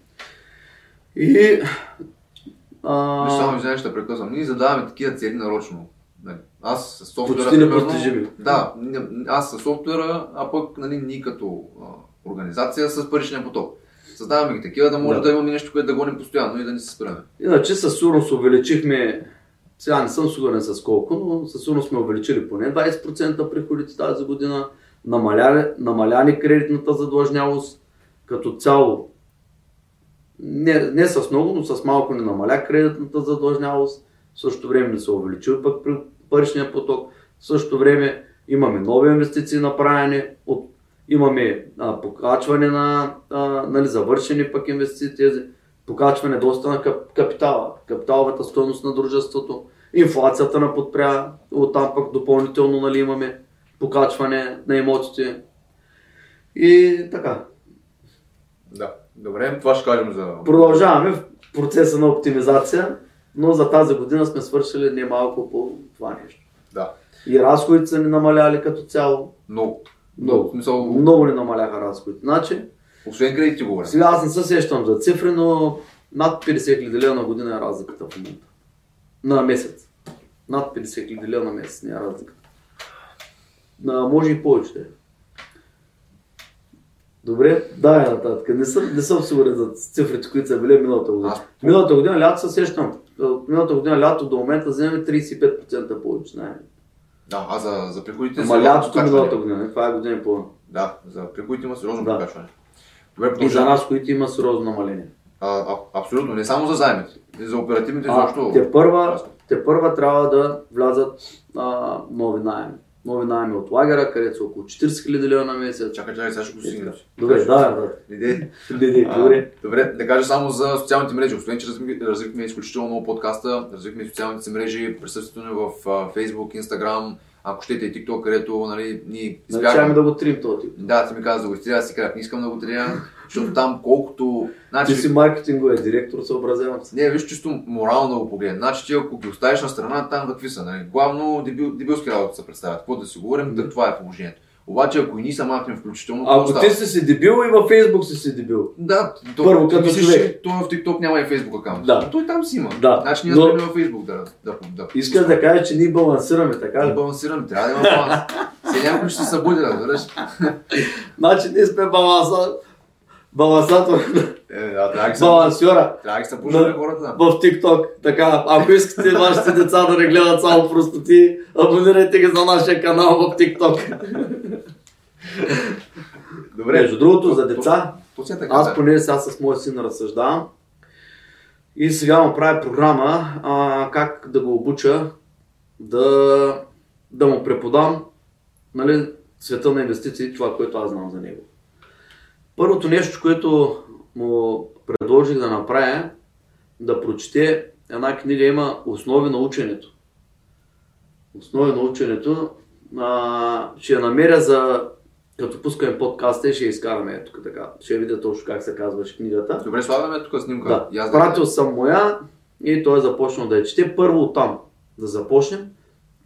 И а, Виж, само извинявай, ще прекъсвам. Ние задаваме такива цели нарочно. Аз с софтуера... Почти непостижими. Да, аз с софтуера, а пък нали, ние като а, организация с паричния поток. Създаваме ги такива, да може Да. да, имаме нещо, което да гоним постоянно и да не се спираме. Иначе със сигурност увеличихме, сега не съм сигурен с колко, но със сигурност сме увеличили поне 20% приходите тази година, намаляли, намаляли кредитната задлъжнявост, като цяло не, не с много, но с малко не намаля кредитната задлъжнявост, в същото време не се увеличил пък паричния поток, в същото време имаме нови инвестиции направени, от, имаме а, покачване на а, нали, завършени пък инвестиции, тези, покачване доста на кап, капитала, капиталовата стоеност на дружеството, инфлацията на подпря, оттам пък допълнително нали, имаме покачване на имотите и така. Да. Добре, това ще кажем за... Продължаваме в процеса на оптимизация, но за тази година сме свършили немалко по това нещо. Да. И разходите са ни намаляли като цяло. Много. Много. Смисъл, Много ни намаляха разходите. Значи, освен кредити говоря. сега аз не се сещам за цифри, но над 50 хиляди лева на година е разликата в момента. На месец. Над 50 хиляди лева на месец не е разликата. На, може и повече да е. Добре, да, е нататък. Не съм, не съм сигурен за цифрите, които са били миналата година. Аз- Миналата година лято се сещам. От Миналата година лято до момента вземем 35% повече. Знаем. Да, а за, за приходите... Ама лятото миналата година, не? това е година и половина. Да, за приходите има сериозно Да. покачване. Добре, И за нас, които има сериозно намаление. А, а, абсолютно, не само за заемите. За оперативните А, защо. те първа, те първа трябва да влязат а, нови найеми. Нови найеми от лагера, където са около 40 000 лева на месец. Чакай, чакай, сега ще го стигнем. Добре, да, да. Добре. Добре, да кажа само за социалните мрежи. Освен, че развихме, изключително много подкаста, развихме социалните си мрежи, присъствието ни в Facebook, Instagram, ако щете и TikTok, където нали, ние Начаваме да го трим този тип. Да, ти ми каза да го изтрия, аз си казах, не искам да го трия, защото там колкото... Значи, Ти си маркетинговия директор, съобразявам се. не, виж чисто морално го погледна. Значи ти ако ги оставиш на страна, там какви са, нали? Главно дебил, дебилски работи се представят. Какво да си говорим, да. това е положението. Обаче ако и ние са махнем включително, Ако ти си си дебил и във Фейсбук си си дебил. Да, то, Първо, като мислиш, човек. Той в TikTok няма и Facebook акаунт. Да. Той там си има. Да, Значи ние но- сме в Facebook да, да, да, Искаш да кажеш, че ние балансираме, така да ли? балансираме, трябва да има баланс. Сега някой ще се събуди, разбираш. Значи ние сме баланса, балансатор, Е, да, трябва да се, балансьора трябва да ги се пушат хората. в TikTok. Така, ако искате вашите деца да не гледат само простоти, абонирайте ги за нашия канал в TikTok. Добре. Между другото, за деца, е аз поне сега с моя син разсъждавам и сега му правя програма а, как да го обуча да, да му преподам нали, света на инвестиции, това, което аз знам за него. Първото нещо, което му предложих да направя, да прочете една книга, има Основи на ученето. Основи на ученето. А, ще я намеря за като пускаме подкаста ще я изкараме тук така. Ще видя точно как се казваше книгата. Добре, слагаме тук снимка. Да, аз пратил съм моя и той е започнал да я чете. Първо оттам да започнем.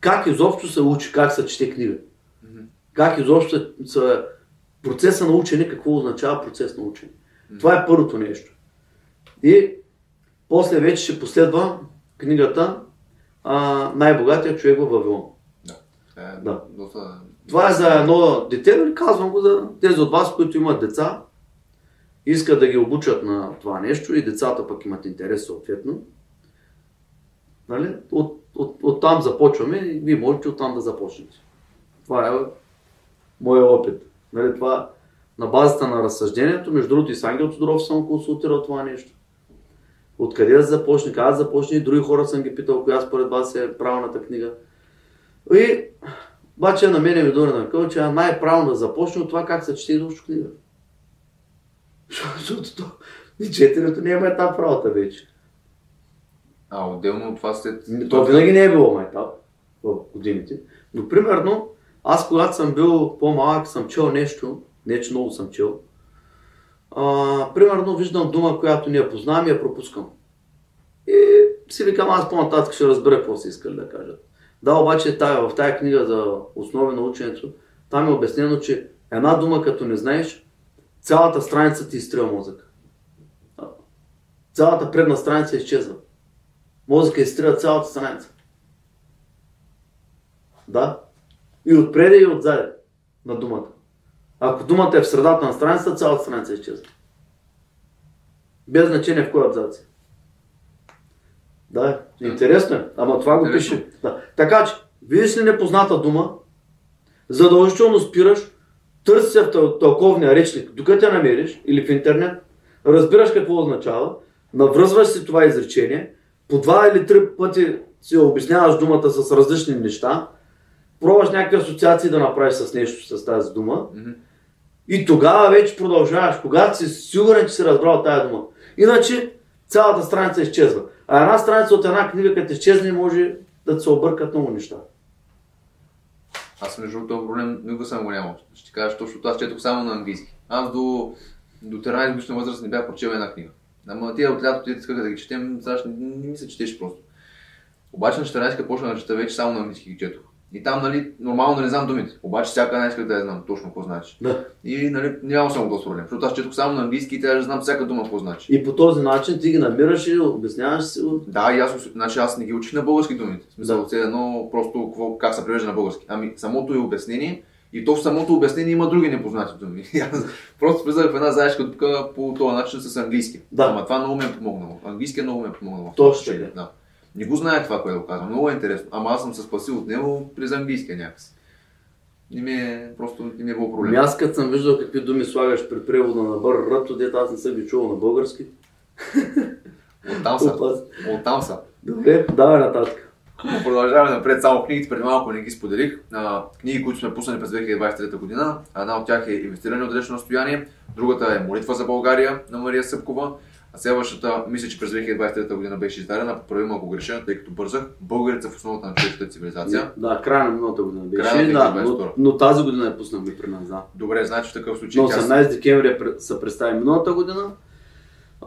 Как изобщо се учи, как се чете книга. Мгм. Как изобщо се процеса на учене, какво означава процес на учене. Това е първото нещо. И после вече ще последва книгата а, Най-богатия човек в Вавилон. Е, Да. Доста... Това е за едно дете, нали? казвам го за тези от вас, които имат деца, искат да ги обучат на това нещо и децата пък имат интерес съответно. Нали? От, от, от там започваме и вие можете от там да започнете. Това е моя опит. Нали? Това на базата на разсъждението, между другото и с Ангел Тодоров съм консултирал това нещо. Откъде да започне, как да започне и други хора съм ги питал, коя според вас е правилната книга. И обаче на мене ми дойде на къл, че най-правилно да започне от това как се чете изобщо книга. Защото то, четенето няма етап в работа вече. А отделно от това след... То винаги не е било майтап в годините. Но примерно, аз когато съм бил по-малък, съм чел нещо, не че много съм чел, а, примерно виждам дума, която не я познавам и я пропускам. И си викам, аз по-нататък ще разбера какво са искали да кажат. Да, обаче тая, в тази книга за основи на ученето, там е обяснено, че една дума като не знаеш, цялата страница ти изстрива мозък. Цялата предна страница изчезва. Мозъка изстрива цялата страница. Да. И отпреде и отзаде на думата. Ако думата е в средата на страницата, цялата страница изчезва. Без значение в кой абзац. е. Да, интересно е. Ама това го пише. Да. Така че, видиш ли непозната дума, задължително спираш, търси се в тъл- тълковния речник, докато я намериш, или в интернет, разбираш какво означава, навръзваш си това изречение, по два или три пъти си обясняваш думата с различни неща, пробваш някакви асоциации да направиш с нещо с тази дума, Мгм. и тогава вече продължаваш, когато си сигурен, че си разбрал тази дума. Иначе цялата страница изчезва. А една страница от една книга, като изчезне, може да ти се объркат много неща. Аз между другото проблем никога съм го нямал. Ще ти кажа, защото аз четох само на английски. Аз до, до 13 годишна възраст не бях прочел една книга. Ама тия от лятото искаха да ги четем, сега не, не ми се четеш просто. Обаче на 14 като почна да чета вече само на английски ги четох. И там, нали, нормално не знам думите. Обаче всяка една исках да я знам точно какво значи. Да. И, нали, нямам само този проблем, защото аз четох само на английски и трябва да знам всяка дума какво значи. И по този начин ти ги намираш и обясняваш си. Да, и аз, значи аз не ги учих на български думите. В смисъл, Да. все едно просто какво, как се превежда на български. Ами самото е обяснение и то в самото обяснение има други непознати думи. И аз просто влизах в една заешка дупка по този начин с английски. Да. Ама това много ме е помогнало. Английски много ме е помогнало. Точно. Да. Не го знаех това, което казвам. Много е интересно. Ама аз съм се спасил от него през английския някакси. Не ми е, просто не ми е било проблем. Ами аз като съм виждал какви думи слагаш при превода на бър ръто, дето аз не съм ги чувал на български. Оттам са. Оттам са. Добре, давай нататък. Продължаваме напред само книгите, преди малко не ги споделих. А, книги, които сме пуснали през 2023 година. Една от тях е Инвестиране от далечно разстояние, другата е Молитва за България на Мария Съпкова, а следващата, мисля, че през 2023 година беше издадена, поправи ме, ако греша, тъй като бързах, Българите са в основата на човешката цивилизация. Да, края на миналата година беше. Края на да, 2022. но, но, тази година я пуснахме при нас, да. Добре, значи в такъв случай На тя 18 декември я пре- се представи миналата година.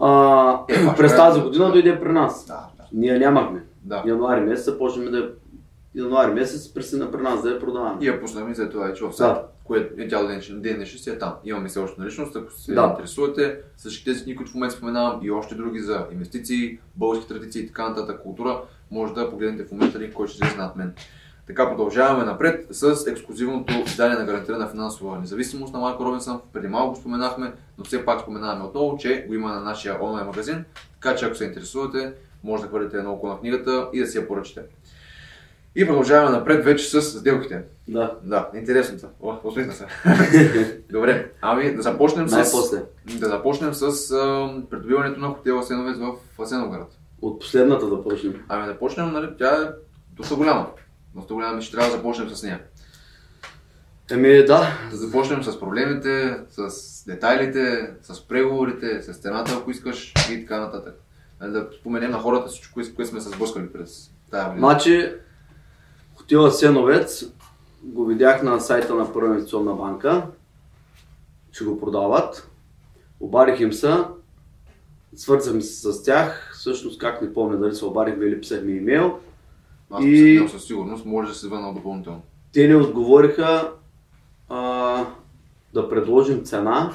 А, Е, през края тази на година дойде при нас. Да, да. Ние нямахме. да. Януари месец почнем да януари месец пресина при нас да я продаваме. И я пуснахме след това вече в Да. Което е тя ден, ден днешен си е там. Имаме все още наличност, ако се Да. интересувате. Всички тези книги, които в момента споменавам и още други за инвестиции, български традиции и така нататък култура, може да погледнете в момента линк, който ще излезе над мен. Така продължаваме напред с ексклюзивното издание на гарантирана финансова независимост на Марко Робинсън. Преди малко го споменахме, но все пак споменаваме отново, че го има на нашия онлайн магазин. Така че ако се интересувате, може да хвърлите едно око на книгата и да си я поръчате. И продължаваме напред вече с сделките. Да. Да, интересно това. О, усмихна се. Добре, ами да започнем с... Най-после. Да започнем с а, придобиването на хотел Асеновец в Асеновград. От последната да почнем. Ами да почнем, нали, тя е доста голяма. Доста голяма, ще трябва да започнем с нея. Еми да, Да започнем с проблемите, с детайлите, с преговорите, с цената, ако искаш и така нататък. Нали, Да споменем на хората всичко, което сме се сблъскали през тази година. Значи, хотела Сеновец го видях на сайта на Първа инвестиционна банка, че го продават. Обадих им се, свързахме се с тях, всъщност как не помня дали се обадихме или писахме имейл. Аз и- със сигурност може да се върна допълнително. Те ни отговориха а, да предложим цена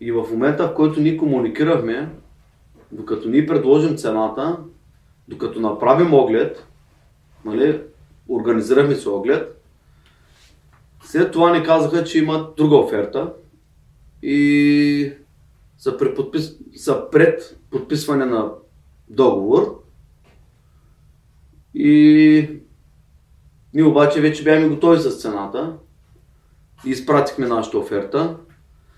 и в момента, в който ни комуникирахме, докато ни предложим цената, докато направим оглед, нали, организирахме си оглед, след това ни казаха, че имат друга оферта и са, пред подпис... са пред подписване на договор. И ние обаче вече бяхме готови с цената. И изпратихме нашата оферта,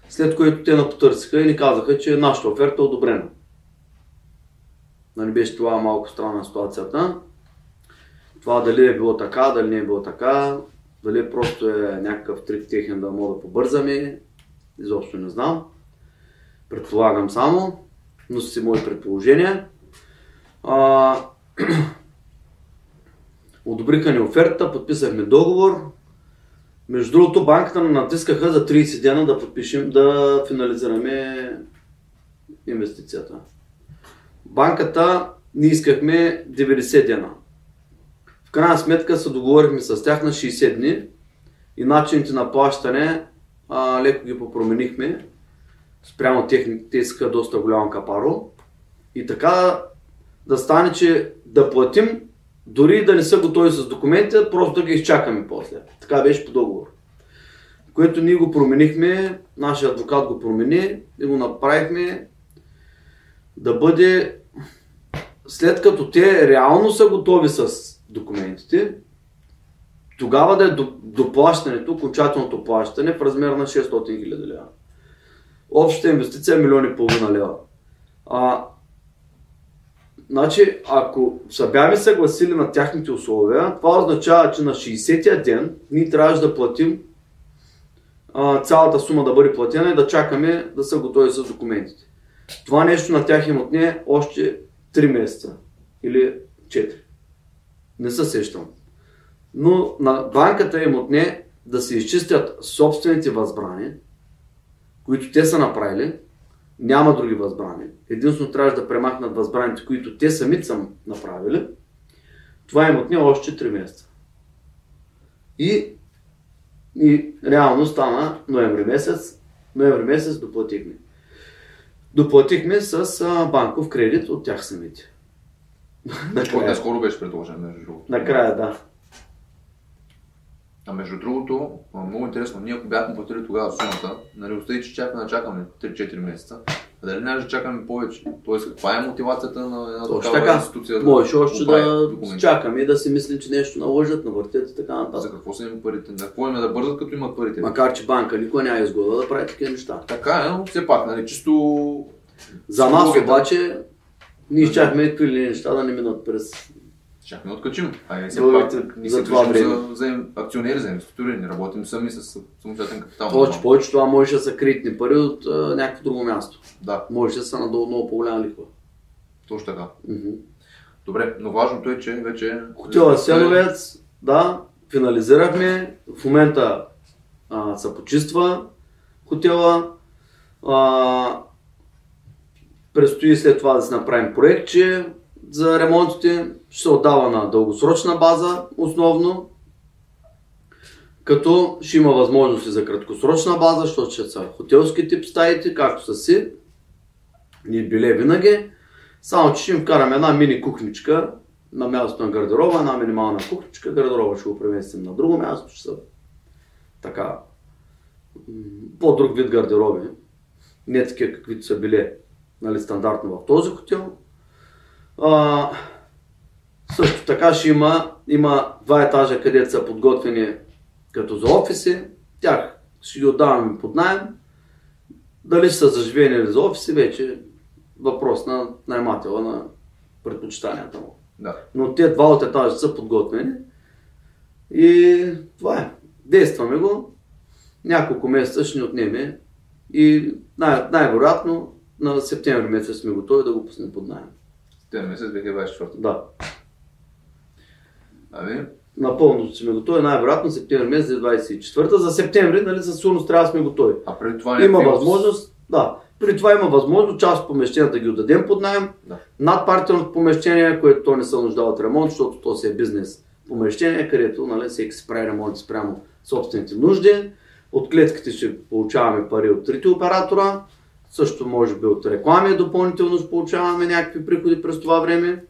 след което те напотърсиха и ни казаха, че нашата оферта е одобрена. Нали беше това малко странна ситуацията. Това дали е било така, дали не е било така, дали просто е някакъв трик техен да мога да побързаме, изобщо не знам. Предполагам само, но си мои предположения. А, одобриха ни оферта, подписахме договор. Между другото, банката на натискаха за 30 дена да подпишем, да финализираме инвестицията. Банката ни искахме 90 дена. В крайна сметка се договорихме с тях на 60 дни и начините на плащане а, леко ги попроменихме. Спрямо техните те доста голям капаро. И така да стане, че да платим, дори да не са готови с документите, просто да ги изчакаме после. Така беше по договор. Което ние го променихме, нашия адвокат го промени и го направихме да бъде след като те реално са готови с документите, тогава да е доплащането, окончателното плащане в размер на 600 000 лева. Общата инвестиция е милиони и половина лева. А, значи, ако са бяхме съгласили на тяхните условия, това означава, че на 60-я ден ние трябваше да платим а, цялата сума да бъде платена и да чакаме да са готови с документите. Това нещо на тях им отне още 3 месеца или 4. Не се сещам. Но на банката им отне да се изчистят собствените възбрани, които те са направили, няма други възбрани. Единствено трябваше да премахнат възбраните, които те самите са направили. Това им отне още 3 месеца. И, и реално стана ноември месец. Ноември месец доплатихме. Доплатихме с банков кредит от тях самите. Накрая. скоро беше предложен, между другото. Накрая, да. А между другото, много интересно, ние ако бяхме платили тогава сумата, нали, остави, че чакаме да чакаме 3-4 месеца, а дали не да чакаме повече? Тоест, каква е мотивацията на една Точно такава така. институция? Можеш още да документи? чакаме и да си мислим, че нещо наложат, навъртят и така За нататък. какво са им парите? На какво им е да бързат, като имат парите? Макар, че банка никога няма изгода да прави такива неща. Така е, но все пак, нали, чисто... За нас обаче, ние изчакахме какви ли неща да не минат през... Чак не откачим. Ай, все пак, ние за това време. за, за, акционери, за инвеститори, не работим сами с самостоятелен капитал. Повече, повече това може да са кредитни пари от а, някакво друго място. Да, Може да са надолу много по-голяма лихва. точно така. Мгм. Добре, но важното е, че вече... Хотел Асеновец, да, финализирахме. В момента а, се почиства хотела. А, предстои след това да си направим проектче за ремонтите. Ще се отдава на дългосрочна база основно. Като ще има възможности за краткосрочна база, защото ще са хотелски тип стаите, както са си. Ни биле винаги. Само, че ще им вкараме една мини кухничка на място на гардероба, една минимална кухничка, гардероба ще го преместим на друго място, ще са така по-друг вид гардероби, не такива каквито са били нали, стандартно в този хотел. А, също така ще има, има два етажа, където са подготвени като за офиси. Тях ще ги отдаваме под найем. Дали ще са заживени или за офиси, вече въпрос на наймателя на предпочитанията му. Да. Но те два от етажа са подготвени. И това е. Действаме го. Няколко месеца ще ни отнеме. И най- най-вероятно на септември месец сме готови да го пуснем под найем. Те месец 2024. Да. Ами, Напълно сме готови. Най-вероятно септември месец 24. За септември, нали, със сигурност трябва да сме готови. а преди това Има някакви- възможност, да. При това има възможност част от помещенията да ги отдадем под найем. Да. Над партийното помещение, което то не се нуждае от ремонт, защото то си е бизнес помещение, където нали, всеки си прави ремонт спрямо собствените нужди. От клетките ще получаваме пари от трите оператора. Също може би от реклами допълнително получаваме някакви приходи през това време.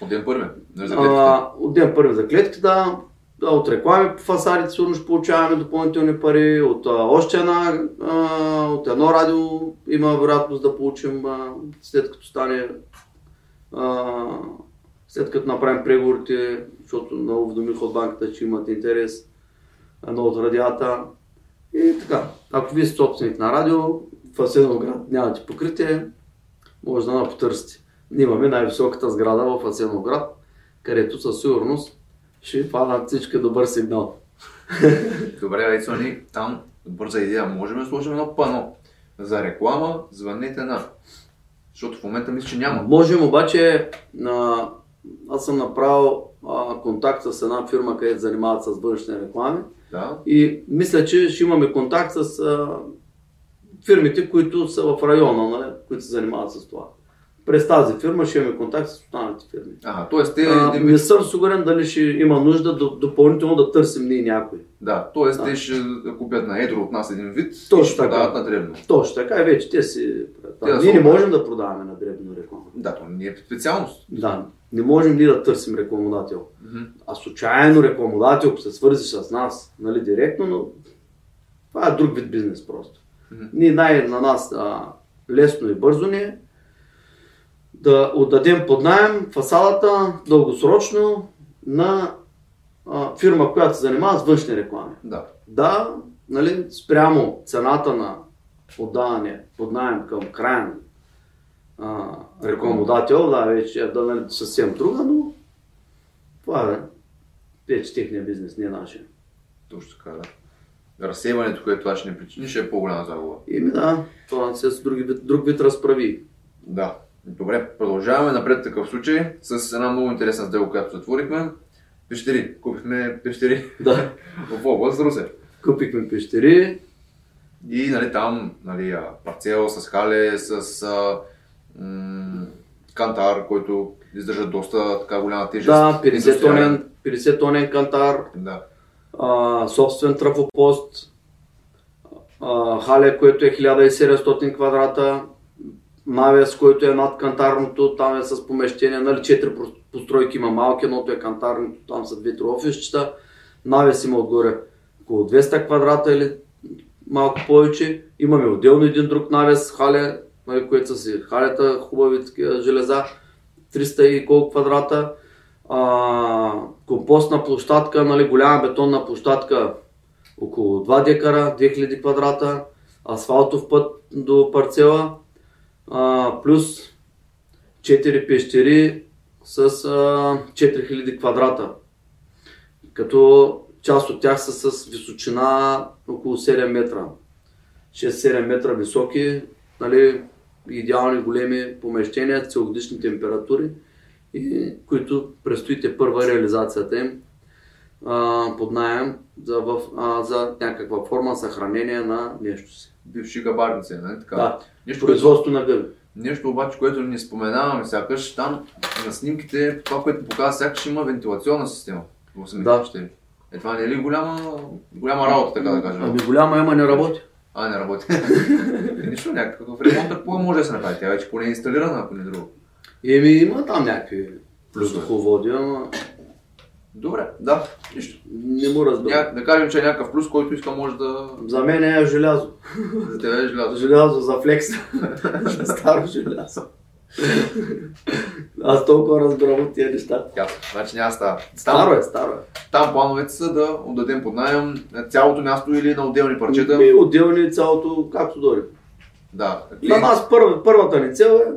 От ден първи. Не за. А, от ден първи за клетки, да. да. От реклами по фасадите сигурно ще получаваме допълнителни пари. От а, още една, а, от едно радио има вероятност да получим а, след като стане а, след като направим преговорите, защото много уведомих от банката, че имат интерес, едно от радиата. И така, ако вие сте собственик на радио, в Асеновград нямате покритие, може да на потърсите. Ние имаме най-високата сграда в Асеновград, където със сигурност ще фанат всички добър сигнал. Добре, Айцо, ни там бърза идея. Можем да сложим едно пано за реклама, звънете на. Защото в момента мисля, че няма. Можем обаче, а, аз съм направил а, контакт с една фирма, където занимават с външни реклами Да. и мисля, че ще имаме контакт с а, фирмите, които са в района, нали, които се занимават с това. През тази фирма ще имаме контакт с останалите фирми. Ага, т.е. те, А, не съм сигурен дали ще има нужда до- допълнително да търсим ние някой. да, т.е. те ще купят на едро от нас един вид и Точно ще така. продават на дребно. Точно така и вече те си... Те да ние не можем да продаваме на дребно реклама. Да, то не е специалност. Да, не можем ние да търсим рекламодател. Мгм. А случайно рекламодател, се свързи с нас, нали, директно, но това е друг вид бизнес просто. Ние най- на нас а, лесно и бързо ни е да отдадем под найем фасадата дългосрочно на а, фирма, която се занимава с външни реклами. Да. Да, нали, спрямо цената на отдаване под найем към крайен рекламодател, да, вече е да, нали, съвсем друга, но това е вече техния бизнес, не нашия. Точно така, да. Разсейването, което това ще ни причини, ще е по-голяма загуба. Ими да, това си е с други друг вид разправи. Да. Добре, продължаваме напред такъв случай с една много интересна сделка, която затворихме. Пещери. Купихме пещери Да, в област Русе. купихме пещери, И нали, там нали, парцел с хале, с а, м- кантар, който издържа доста така голяма тежест. да, 50 Индустриален. тонен, 50 тонен кантар, Да. Собствен трафопост, а, хале, което е 1700 квадрата, навес, който е над кантарното, там е с помещение, нали, 4 про- постройки има малки, едното е кантарното, там са две-три навес има отгоре около 200 квадрата или малко повече, имаме отделно един друг навес, хале, нали, което са си халета, хубави такива железа, 300 и колко квадрата, а, компостна площадка, нали, голяма бетонна площадка, около 2 декара, 2000 квадрата, асфалтов път до парцела, а, плюс 4 пещери с а, 4000 квадрата. Като част от тях са с височина около 7 метра. 6-7 метра високи, нали, идеални големи помещения, целогодишни температури, и които предстоите първа реализацията им а, под найем за, в, а, за някаква форма съхранение на нещо си. Бивши габарници, нали така? Да, Нещо, което, производство на гъби. нещо обаче, което не споменаваме сякаш, там на снимките, това, което показва, сякаш има вентилационна система Да. пещери. Е, това не е ли голяма, голяма работа, така да кажем? Ами голяма ема не работи. А, не работи. е, нищо, някакъв ремонт, какво може да се направи? Тя вече поне е инсталирана, ако не друго. Еми има там някакви Плюсове. въздуховоди, ама Добре, да, нищо. не му разбирам. Ня, да кажем, че е някакъв плюс, който иска може да... За мен е желязо. За тебе е желязо. Желязо за флекс. Старо желязо. Аз толкова разбирам от тия неща. Ясно, значи няма става. Старо е, старо е. там плановете са да отдадем под найем цялото място или на отделни парчета. И отделни цялото, както дори. Да. На нас първа, първата ни цел е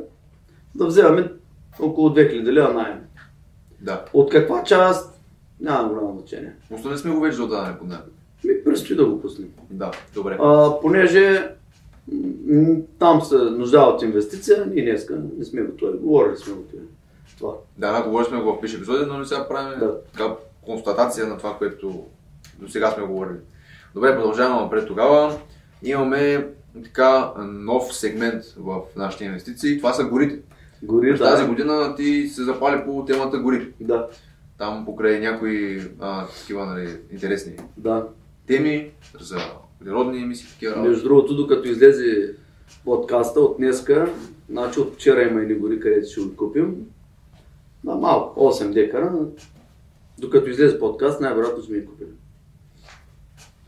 да вземем около 2000 лева найем. Да. От каква част няма голямо значение. Пуснали сме го вече отдаване под найем. Ми предстои да го пуснем. Да, добре. А, понеже там се нуждае от инвестиция, ние днеска не сме готови. Говорили сме готови. Това. Да, да, говорили сме го в пише епизоди, но не сега правим Да. така констатация на това, което до сега сме говорили. Добре, продължаваме напред тогава. Имаме така нов сегмент в нашите инвестиции. Това са горите. Гори, През да. тази година ти се запали по темата гори. Да, Там покрай някои а, такива нали, интересни да. теми за природни емисии, такива работи. Между другото, докато излезе подкаста от днеска, значи от вчера има едни гори, където ще го купим. На малко, 8 декара. Докато излезе подкаст, най-вероятно сме ги купили.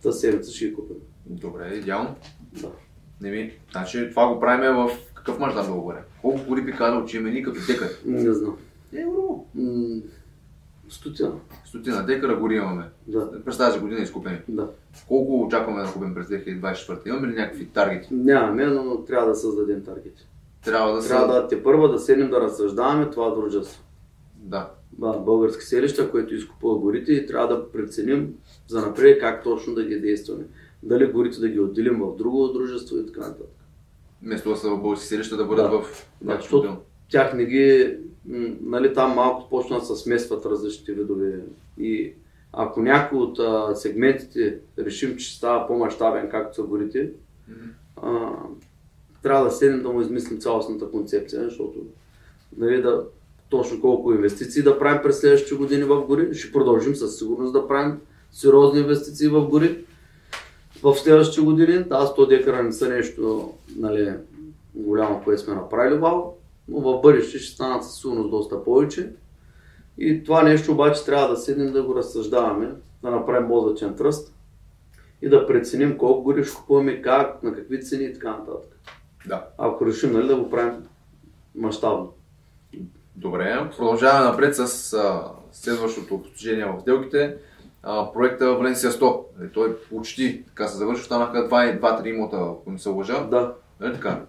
Тази седмица ще ги купим. Добре, идеално. Да. Не ми, значи това го правим в какъв мащаб да говоря? Колко гори би казал, че имаме ни като декар? Не знам. Евро. М, Стотина. Стотина. 400 декара гори имаме. Да. През тази година изкупени. Да. Колко очакваме да купим през 2024? Имаме ли някакви таргети? Нямаме, но трябва да създадем таргети. Трябва да. Трябва да те първа да седнем да разсъждаваме това дружество. Да. Ба, български селища, които изкупува горите и трябва да преценим за напред как точно да ги действаме. Дали горите да ги отделим в друго дружество и така нататък. Вместо да са в български селища да бъдат Да. в Да, защото тях не ги, м, нали там малко почнат да се смесват различните видове. И ако някой от а, сегментите решим, че става по-масштабен, както са горите, Мгм. а, трябва да седнем да му измислим цялостната концепция, защото нали, да, точно колко инвестиции да правим през следващите години в гори. Ще продължим със сигурност да правим сериозни инвестиции в гори в следващите години. Да, 100 декара не са нещо нали, голямо, което сме направили вал, но в бъдеще ще станат със сигурност доста повече. И това нещо обаче трябва да седнем да го разсъждаваме, да направим мозъчен тръст и да преценим колко гори ще купуваме, как, на какви цени и така нататък. Да. Ако решим нали, да го правим мащабно. Добре, продължаваме напред с а, следващото постижение в сделките. А, проекта Валенсия 100. Нали, Той почти така се завърши, останаха 2-3 имота, ако не се лъжа. Да, Нали така?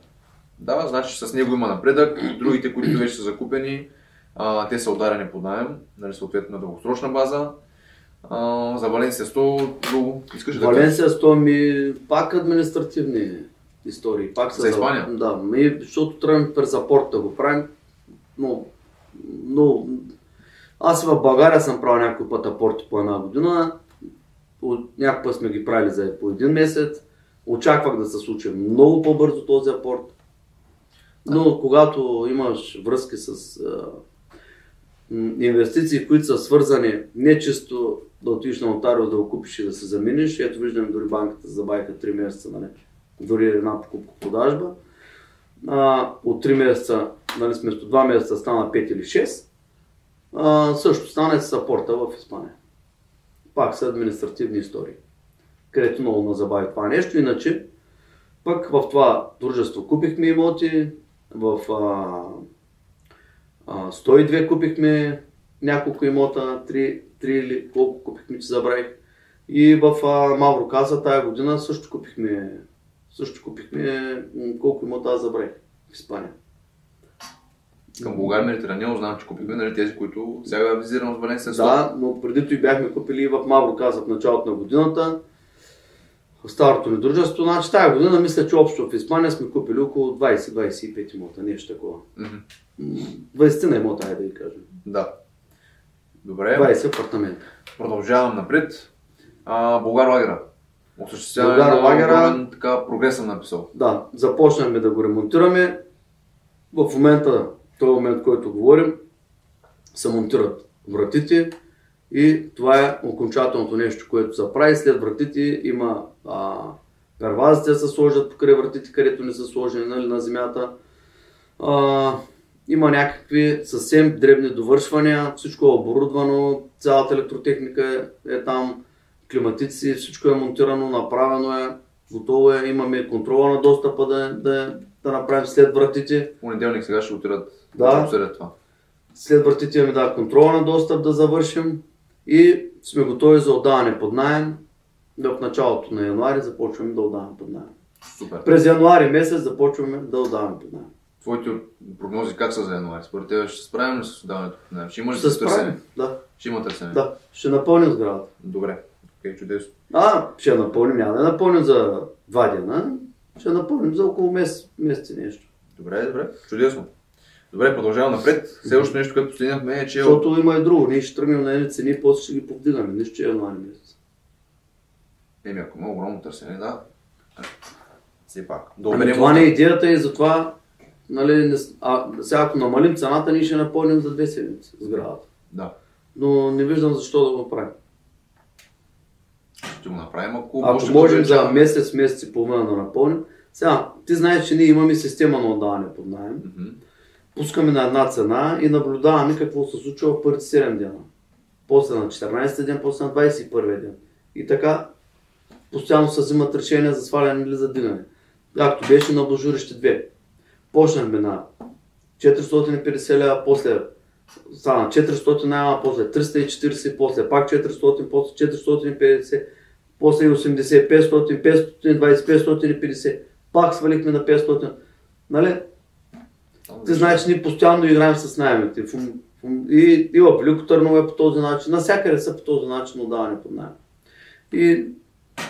Да, значи с него има напредък. Другите, които вече са закупени, а, те са ударени под найем, нали, съответно на дългосрочна база. А, за Валенсия 100, друго, искаш да? Валенсия 100 ми пак административни истории. Пак са За Испания? Да, ми, защото тръгнем през апорт да го правим. Но, но аз в България съм правил някой път апорти по една година. Някой път сме ги правили за по един месец. Очаквах да се случи много по-бързо този апорт. Но когато имаш връзки с а, инвестиции, които са свързани не чисто да отидеш на нотариус да го купиш и да се заминеш, ето виждаме дори банката забавиха 3 месеца, нали? дори една покупка-продажба. А, от 3 месеца, нали, вместо 2 месеца стана 5 или 6. Също стана и с апорта в Испания. Пак са административни истории, където много ме забави това нещо. Иначе, пък в това дружество купихме имоти, в а, а, 102 купихме няколко имота, 3, 3 или колко купихме, че забравих. И в а, Мавро Каза тая година също купихме, също купихме колко имота аз забравих в Испания. Към България Медитеранео знам, че купихме нали, тези, които сега визирам с Валенсия 100. Да, но преди той бяхме купили и в Мавро Каза в началото на годината. Старото ни дружество. Значи тази година мисля, че общо в Испания сме купили около 20-25 имота, нещо такова. Мгм. М, 20 на имота, айде да ги кажем. Да. Добре. 20 апартамента. Продължавам напред. А, Българ лагера. Осъществяване Българ лагера. така прогрес съм написал. Да, започнахме да го ремонтираме. В момента, този момент, който говорим, се монтират вратите и това е окончателното нещо, което се прави. След вратите има а, первазите се сложат покрай вратите, където не са сложени нали, на земята. А, има някакви съвсем дребни довършвания, всичко е оборудвано, цялата електротехника е, е там, климатици, всичко е монтирано, направено е, готово е, имаме контрола на достъпа да, да, да направим след вратите. В понеделник сега ще отидат Да. да това. След вратите имаме да, контрола на достъп да завършим и сме готови за отдаване под найем. В началото на януари започваме да отдаваме под найем. Супер. През януари месец започваме да отдаваме под найем. Твоите прогнози как са за януари? Според теб ще справим ли с отдаването? Не, ще има ли Ще се се търсене? Да, Ще има търсене. да. Ще напълним сградата. Добре. Окей, чудесно. А, ще напълним, няма да напълним за два дена, ще напълним за около месец, месец и нещо. Добре, добре. Чудесно. Добре, продължавам напред. Следващото нещо, което постигнахме е, че Защото има и друго, ние ще тръгнем на едни цени после ще ги повдигаме, нищо, че е януари месец. Еми, ако има огромно търсене, да. Все пак. Да Ами, това не е идеята и затова, нали, не, а, сега ако намалим цената, ние ще напълним за две седмици сградата. Да. Но не виждам защо да го правим. Ще го направим, ако, Ако още можем за месец, месец и половина да напълним. Сега, ти знаеш, че ние имаме система на отдаване под найем. Мгм. Пускаме на една цена и наблюдаваме какво се случва в първите 7 дена. После на 14 ден, после на 21 ден. И така, постоянно се взимат решения за сваляне или за дигане. Както беше на Божурище 2. Почнахме на 450 лева, после стана 400 найма, после 340, после пак 400, после 450, после 80, 500, 520, 550, пак свалихме на 500. Нали? Ти знаеш, че ние постоянно играем с найемите. И, и в Велико Търново е по този начин. Насякъде са по този начин отдаване под найем. И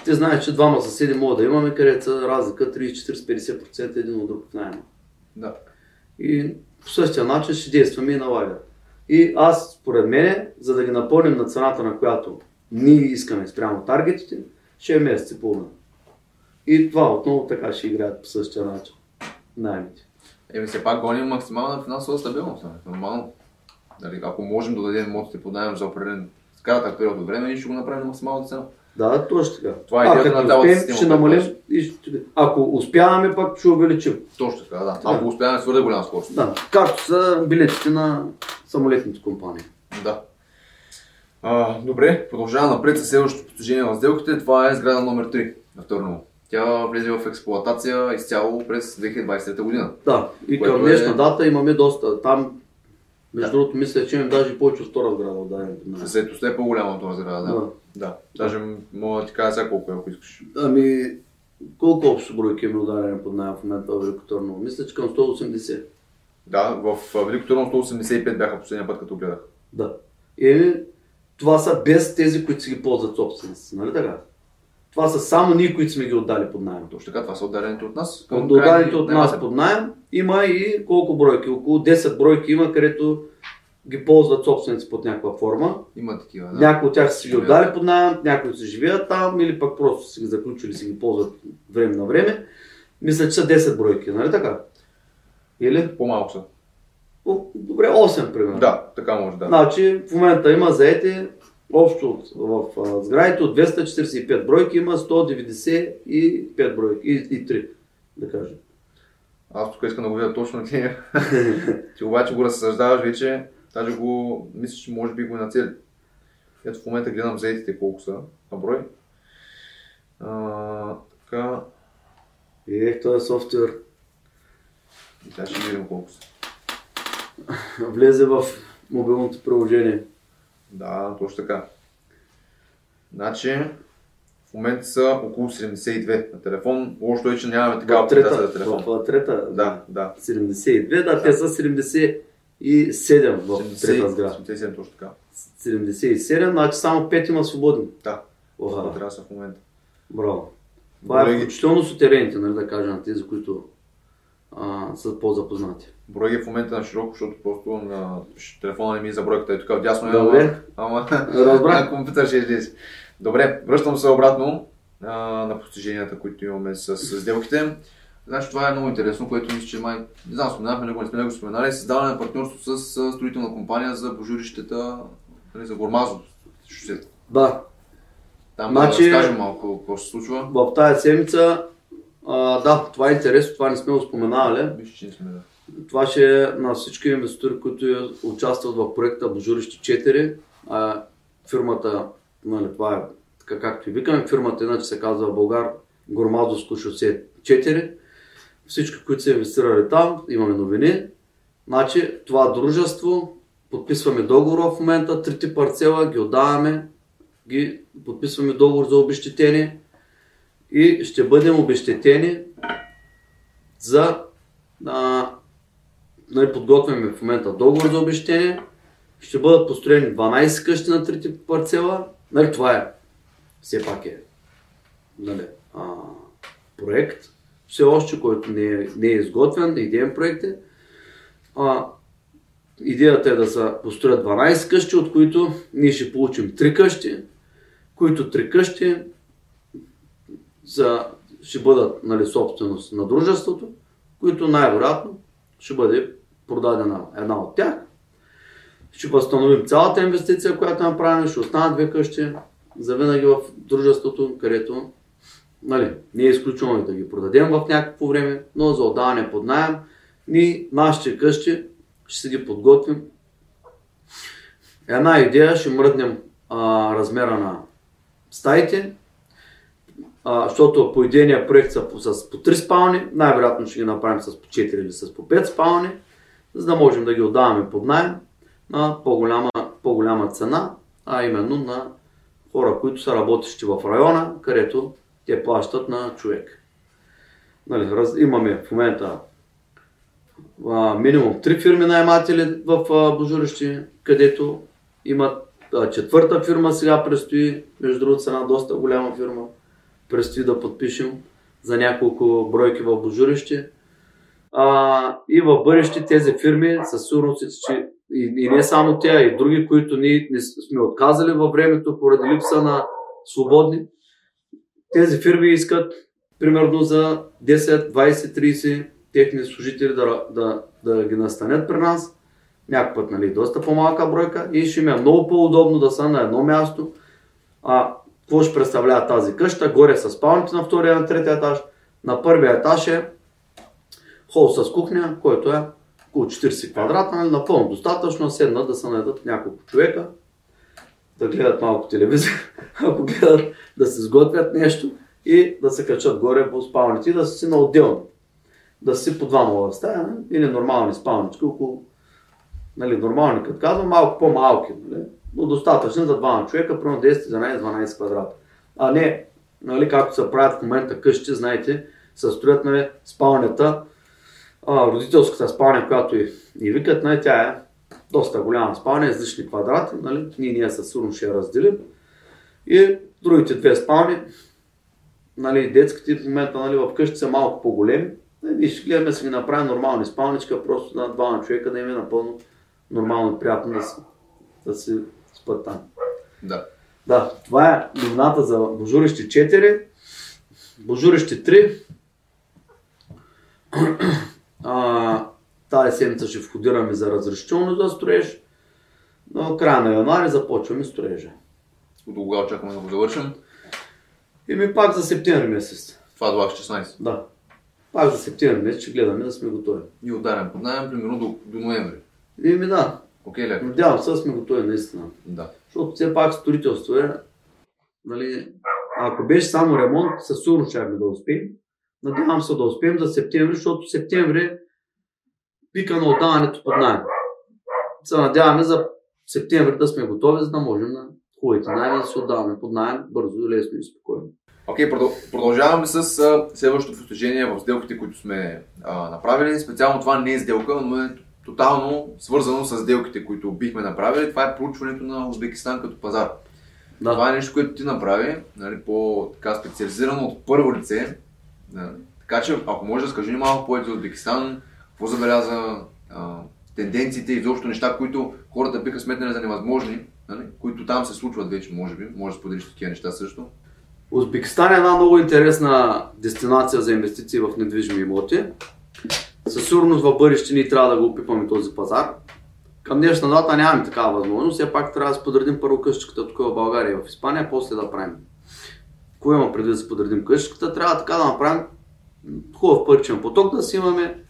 ти знаеш, че двама съседи могат да имаме, където са разлика 30-40-50% един от друг в найема. Да. И по същия начин ще действаме и на лагер. И аз, според мен, за да ги напълним на цената, на която ние искаме спрямо таргетите, ще е месец и половина. И това отново така ще играят по същия начин. Наймите. Еми, все пак гоним максимална финансова стабилност. Нали? Нормално. Дали, ако можем да дадем имотите под найем за определен кратък период от време, ние ще го направим на максимална цена. Да, точно така. Това е идеята на цялата система. Ще намалим и. Ако успяваме, пак ще увеличим. Точно така, да. Ако успяваме с твърде голяма скорост. Да, както са билетите на самолетните компании. Да. А, добре, продължаваме напред с следващото постижение на сделките. Това е сграда номер 3 на Търново. Тя влезе в експлоатация изцяло през 2023 година. Да, и към днешна е... дата имаме доста. Там, между да. другото, мисля, че имаме даже повече от втора сграда от даденото. Съседството е по-голяма от това сграда, да. да. Да, даже мога да ти кажа сега колко е, ако искаш. Ами, колко общо бройки има ударени под найем в момента в Велико Търново? Мисля, че към 180. Да, в Велико Търново 185 бяха последния път, като гледах. Да. И това са без тези, които си ги ползват собственици, нали така? Това са само ние, които сме ги отдали под найем. Точно така, това са отдалените от нас. От отдалените от нас под найем има и колко бройки? Около 10 бройки има, където ги ползват собственици под някаква форма. Има такива, да. Някои от тях са ги отдали под найем, някои си живеят там или пък просто си ги заключили, си ги ползват време на време. Мисля, че са 10 бройки, нали така? Или? По-малко са. Добре, 8 примерно. Да, така може да. Значи в момента има заети общо в, сградите от 245 бройки има 195 бройки и, и 3, да кажем. Аз тук искам да го видя точно ти. ти обаче го разсъждаваш вече Даже го, мисля, че може би го нацели. Ето в момента гледам заетите колко са на брой. А, така. Ех, този софтуер. И сега ще видим колко са. Влезе в мобилното приложение. Да, точно така. Значи, в момента са около 72 на телефон. Лошото е, че нямаме такава апликация за телефон. В трета? Да, да. 72, да, да. те са 70 и 7 в 70, трета сграда. 77 точно така. 77, значи само 5 има свободни. Да. Това трябва са в момента. Браво. Това е включително сутерените, нали, да кажа на тези, които а, са по-запознати. Брой ги в момента на широко, защото просто на телефона не ми е за бройката. Е тук дясно е, Добре. ама, ама на компютър ще излезе. Добре, връщам се обратно а, на постиженията, които имаме с, с сделките. Значи това е много интересно, което мисля, че май, не знам, споменахме него, не сме го споменали, създаване на партньорство с строителна компания за божурищата, нали, за Гормазо. Да. Там значи, да разкажем малко какво се случва. В тази седмица, а, да, това е интересно, това не сме го споменали. Мисля, че сме, да. Това ще е на всички инвеститори, които участват в проекта Божурище 4. А, фирмата, нали, това е така както и викаме, фирмата иначе се казва Българ Гормазовско шосе 4 всички, които са инвестирали там, имаме новини. Значи, това дружество, подписваме договор в момента, трите парцела ги отдаваме, ги подписваме договор за обещетение и ще бъдем обещетени за а, нали, подготвяме в момента договор за обещетение, ще бъдат построени 12 къщи на трите парцела. Нали, това е, все пак е нали, а, проект, все още, който не е, не е изготвен, идеен проект е. А, идеята е да се построят 12 къщи, от които ние ще получим 3 къщи, които 3 къщи за, ще бъдат нали, собственост на дружеството, които най-вероятно ще бъде продадена една от тях. Ще възстановим цялата инвестиция, която направим, ще останат две къщи за винаги в дружеството, където нали, не е изключено да ги продадем в някакво време, но за отдаване под найем, ние нашите къщи ще си ги подготвим. Една идея, ще мръднем а, размера на стаите, а, защото по идейния проект са по, с по 3 спални, най-вероятно ще ги направим с по 4 или с по 5 спални, за да можем да ги отдаваме под найем. на по-голяма, по-голяма цена, а именно на хора, които са работещи в района, където те плащат на човек. Нали, раз, имаме в момента а, минимум три фирми найматели в а, Божурище, където имат четвърта фирма сега предстои, между другото една доста голяма фирма, предстои да подпишем за няколко бройки в Божурище. А, и в бъдеще тези фирми със сигурност, че и, и не само тя, и други, които ние не сме отказали във времето поради липса на свободни, тези фирми искат примерно за 10, 20, 30 техни служители да, да, да ги настанят при нас. Някакъв път, нали, доста по-малка бройка и ще ми е много по-удобно да са на едно място. А какво ще представлява тази къща? Горе са спалните на втория, на третия етаж. На първия етаж е хол с кухня, който е около 40 квадрата, нали, напълно достатъчно, седнат да се наедат няколко човека, да гледат малко телевизия, ако гледат да се сготвят нещо и да се качат горе по спалните и да си на отделно. Да си по двама в стая, нали? или нормални спалнички, около, нали, нормални, като казвам, малко по-малки, нали? Но достатъчно за двама човека, примерно 10, 11, 12 квадрата. А не, нали, както се правят в момента къщи, знаете, се строят нали, спалнята, а, родителската спалня, която и, и викат, нали, тя е доста голяма спалня, излишни квадрати, нали, ние, ние със сигурност ще я разделим. И другите две спални, нали, детските в момента нали, в къщи са малко по-големи. Ние ще гледаме да си ги направим нормални спалничка, просто на двама човека да им е напълно нормално приятно да си, да си спят там. Да. Да, това е новината за Божурище 4. Божурище 3. А, тази седмица ще входираме за разрешително за строеж. Но края на януари започваме строежа. До кога очакваме да го завършим? И ми пак за септември месец. Това е 16. Да. Пак за септември месец ще гледаме да сме готови. И ударен под найем, примерно до, до ноември. И ми да. Окей, леко. Надявам се сме готови наистина. Да. Защото все пак строителство е, нали, ако беше само ремонт, със сигурност ще да успеем. Надявам се да успеем за септември, защото септември пика на отдаването под найем. Се надяваме за септември да сме готови, за да можем на хубавите найми да се отдаваме под найем бързо, лесно и спокойно. Окей, okay, продължаваме с следващото постижение в сделките, които сме а, направили. Специално това не е сделка, но е тотално свързано с сделките, които бихме направили. Това е проучването на Узбекистан като пазар. Да. Това е нещо, което ти направи, нали, по-така специализирано от първо лице. Да. Така че, ако може да скажи ни малко повече за Узбекистан, какво забеляза а, тенденциите и изобщо неща, които хората биха сметнали за невъзможни, нали, които там се случват вече, може би. Може да споделиш такива неща също. Узбекистан е една много интересна дестинация за инвестиции в недвижими имоти. Със сигурност в бъдеще ние трябва да го опипаме този пазар. Към днешна дата нямаме такава възможност, все пак трябва да сподредим първо къщичката тук в България и в Испания, после да правим. Кое има преди да си подредим къщичката? Трябва така да направим хубав паричен поток, да си имаме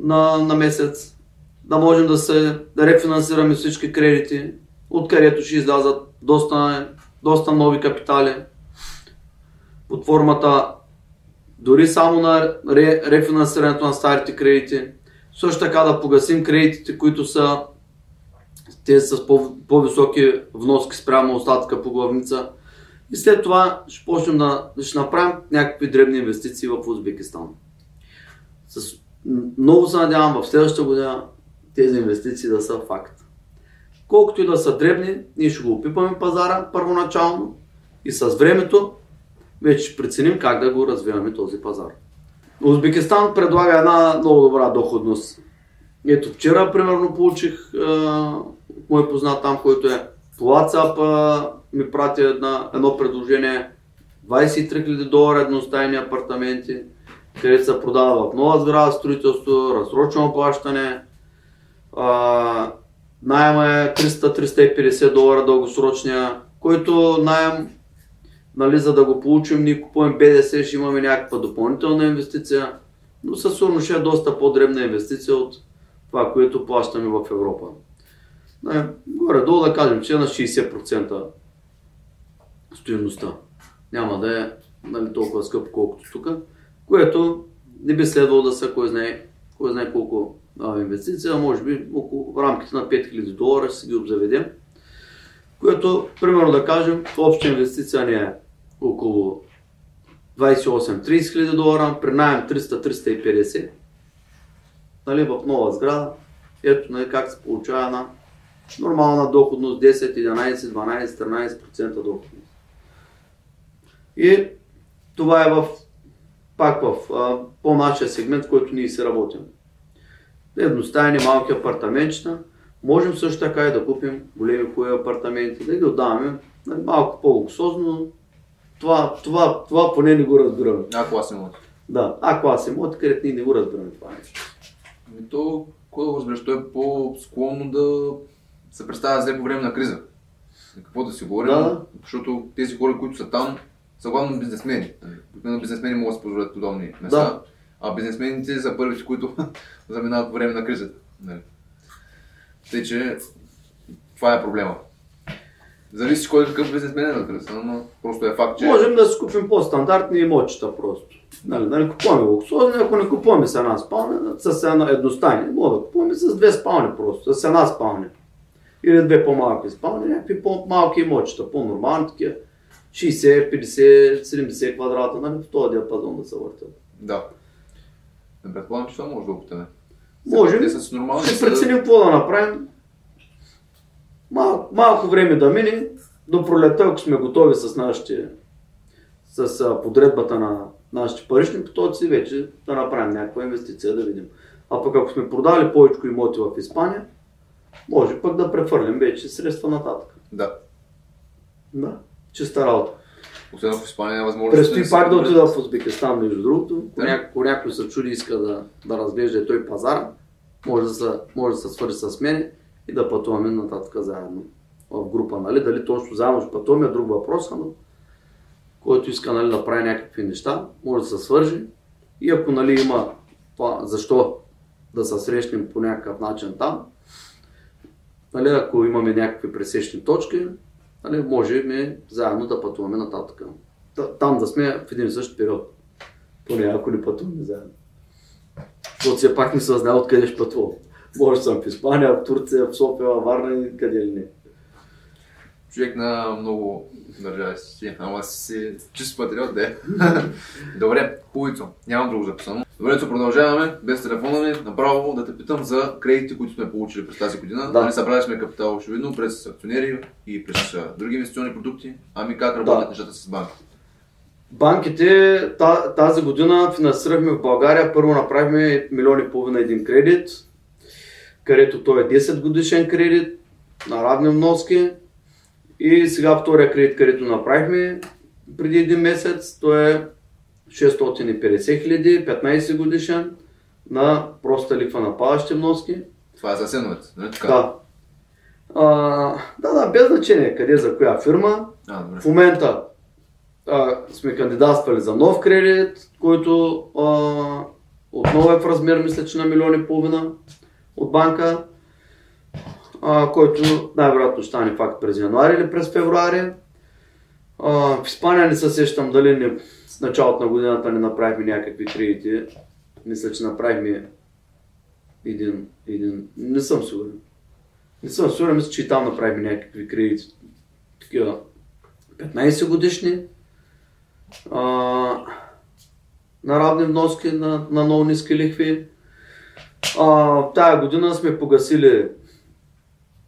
на, на месец, да можем да се да рефинансираме всички кредити, откъдето ще излязат доста, доста нови капитали под формата дори само на ре, рефинансирането на старите кредити. Също така да погасим кредитите, които са те с по, по-високи вноски спрямо остатъка по главница. И след това ще почнем да ще направим някакви дребни инвестиции в Узбекистан. С, много се надявам в следващата година тези инвестиции да са факт. Колкото и да са дребни, ние ще го опипаме пазара първоначално и с времето вече ще преценим как да го развиваме този пазар. Узбекистан предлага една много добра доходност. Ето вчера, примерно, получих е, мой познат там, който е по WhatsApp, ми прати една, едно предложение 23 000 долара едностайни апартаменти, където се продава в нова сграда строителство, разсрочено плащане. найема е 300-350 долара дългосрочния, който найем нали, за да го получим, ние купуваме БДС, ще имаме някаква допълнителна инвестиция, но със сигурност ще е доста по-дребна инвестиция от това, което плащаме в Европа. Нали, горе-долу да кажем, че е на 60% стоеността. Няма да е нали, толкова скъпо, колкото тук, което не би следвало да са кой знае, кой знае колко а, инвестиция, може би около в рамките на 5000 долара ще си ги обзаведем. Което, примерно да кажем, обща инвестиция ни е около 28-30 хиляди долара, при найем 300-350. Нали, в нова сграда. Ето нали, как се получава една нормална доходност 10, 11, 12, 13% доходност. И това е в, пак в а, по-нашия сегмент, в който ние се работим. Едностайни малки апартаментчета. Можем също така и да купим големи хубави апартаменти, да ги отдаваме нали, малко по-луксозно, но това, това, това поне не го разбираме. А клас имот. Да, А клас имот, където ние не го разбираме това нещо. Ами то, какво да го разбереш, той е по-склонно да се представя зле по време на криза. И какво да си говорим, Да. защото тези хора, които са там, са главно бизнесмени. Обикновено бизнесмени могат да си позволят подобни места, Да. а бизнесмените са първите, които заминават по време на кризата. Нали? Тъй, че това е проблема. Зависи кой какъв бизнесмен е на криза, но просто е факт, че... Можем да си купим по-стандартни имотчета просто. Нали, да не купуваме луксозни, ако не купуваме с една спалня, с една едностайни, може да купуваме с две спални просто, с една спалня. Или две по-малки спални, някакви по-малки имотчета, по-нормални такива. 60, 50, 70 квадрата, нали, в този диапазон да се въртят. Да. Не предполагам, че това може да опитаме. Можем. Те са с нормални. Ще преценим какво да направим. Мал, малко време да мине, до пролета, ако сме готови с нашите, с подредбата на нашите парични потоци, вече да направим някаква инвестиция, да видим. А пък ако сме продали повече имоти в Испания, може пък да прехвърлим вече средства нататък. Да. Да, чиста работа. Освен в Испания е възможно. Предстои се пак да отида в Узбекистан, между другото. Ако Да. някой, някой се чуди иска да, да разглежда и той пазара, може да, се, може да се свържи с мен и да пътуваме нататък заедно в група. Нали? Дали точно заедно ще пътуваме е друг въпрос, но който иска нали, да прави някакви неща, може да се свържи. И ако нали, има защо да се срещнем по някакъв начин там, нали, ако имаме някакви пресечни точки, нали, може заедно да пътуваме нататък. Та- Там да сме в един и същ период. Поне ако не пътуваме заедно. Защото все пак не се знае откъде ще пътувам. Може да съм в Испания, в Турция, в София, в Варна и къде ли не. Човек на много държави си, ама си чист патриот, де. Добре, хубавицо. Нямам друго записано. Добре, продължаваме без телефона ми. Направо да те питам за кредитите, които сме получили през тази година. Да. Нали, събрали сме капитал, очевидно, през акционери и през други инвестиционни продукти. Ами как работят Да. нещата с банките? Банките та- тази година финансирахме в България. Първо направихме милион и половина един кредит, където той е 10 годишен кредит на равни вноски. И сега втория кредит, където направихме преди един месец, той е 650 хиляди, 15 годишен на проста лихва на падащи вноски. Това е за сеновете, нали така? Да. А, да, да, без значение къде, за коя фирма. А, добре. В момента а, сме кандидатствали за нов кредит, който а, отново е в размер, мисля, че на милион и половина от банка, а, който най-вероятно ще стане факт през януари или през февруари. А, в Испания не се сещам дали не, с началото на годината не направихме някакви кредити. Мисля, че направихме един, един, не съм сигурен. Не съм сигурен, мисля, че и там направихме някакви кредити. Такива 15 годишни. А, на равни вноски на, на много ниски лихви. А, тая година сме погасили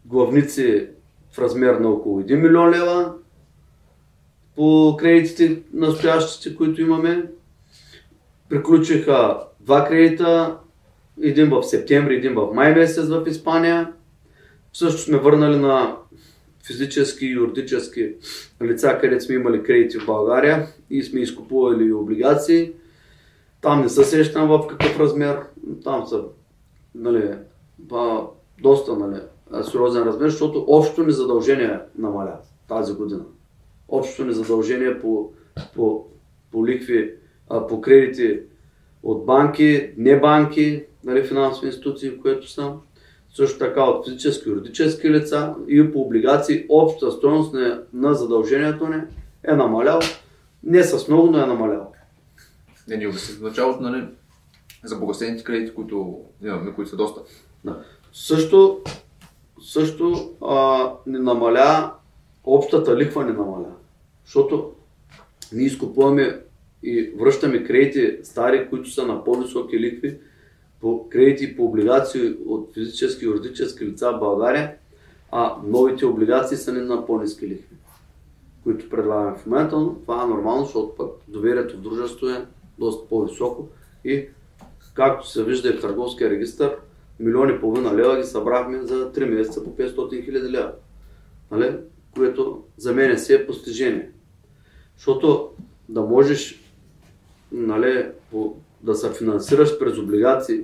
главници в размер на около 1 милион лева по кредитите настоящите, които имаме. Приключиха два кредита, един в септември, един в май месец в Испания. Също сме върнали на физически и юридически лица, където сме имали кредити в България и сме изкупували облигации. Там не се сещам в какъв размер. Там са нали, ба, доста нали, сериозен размер, защото общото ни задължение намаля тази година. Общото ни задължение по, по, по ликви, а, по кредити от банки, не банки, нали, финансови институции, което са, също така от физически и юридически лица и по облигации, общата стоеност на, на задължението ни е намалял. Не с много, но е намалял. Не ни в началото, нали? За погасените кредити, които имаме, които са доста. Да. Също, също а, не намаля, общата лихва не намаля. Защото ние изкупуваме и връщаме кредити стари, които са на по-високи лихви, по кредити по облигации от физически и юридически лица в България, а новите облигации са не на по-низки лихви, които предлагаме в момента, но това е нормално, защото пък доверието в дружеството е доста по-високо и както се вижда и в търговския регистр, милиони и половина лева ги събрахме за 3 месеца по 500 хиляди лева. Нали? Което за мен си е постижение. Защото да можеш нали, да се финансираш през облигации,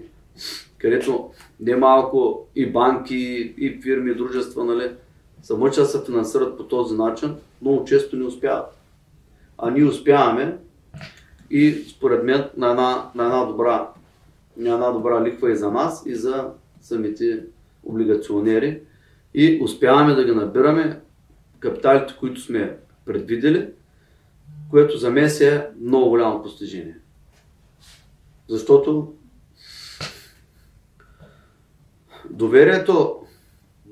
където немалко и банки, и фирми, и дружества, нали, се мъчат да се финансират по този начин, много често не успяват. А ние успяваме и според мен на една, на една, добра, една добра лихва и за нас, и за самите облигационери. И успяваме да ги набираме капиталите, които сме предвидели, което за мен се е много голямо постижение. Защото доверието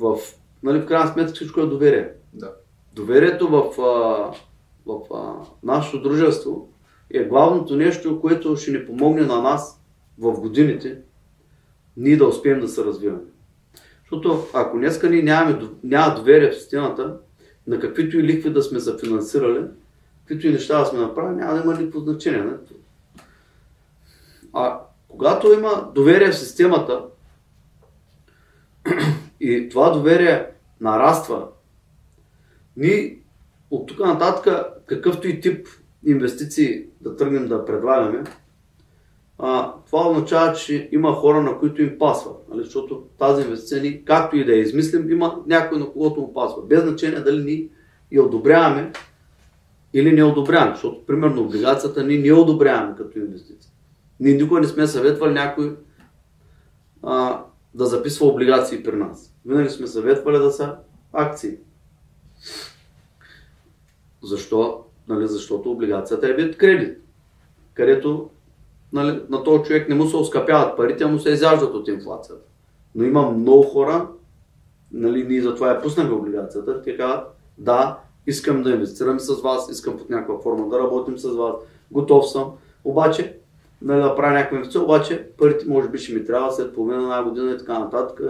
в, нали, в крайна сметка всичко е доверие. Да. Доверието в, в а, нашето дружество е главното нещо, което ще ни помогне на нас в годините ние да успеем да се развиваме. Защото ако днеска ние нямаме, няма доверие в системата, на каквито и лихви да сме се финансирали, каквито и неща да сме направили, няма да има никакво значение. Не? А когато има доверие в системата и това доверие нараства, ние от тук нататък, какъвто и тип инвестиции да тръгнем да предлагаме, а, това означава, че има хора, на които им пасва. Нали? Защото тази инвестиция, ни, както и да я измислим, има някой, на когото му пасва. Без значение дали ние я одобряваме или не одобряваме. Защото, примерно, облигацията ние не одобряваме като инвестиция. Ние никога не сме съветвали някой а, да записва облигации при нас. Винаги сме съветвали да са акции. Защо? Нали, защото облигацията е вид кредит, където нали, на този човек не му се оскъпяват парите, а му се изяждат от инфлацията. Но има много хора, нали, ние затова я пуснахме облигацията, те казват, да, искам да инвестирам с вас, искам под някаква форма да работим с вас, готов съм, обаче нали, да правя някаква инвестиция, обаче парите може би ще ми трябва след половина една година и така нататък,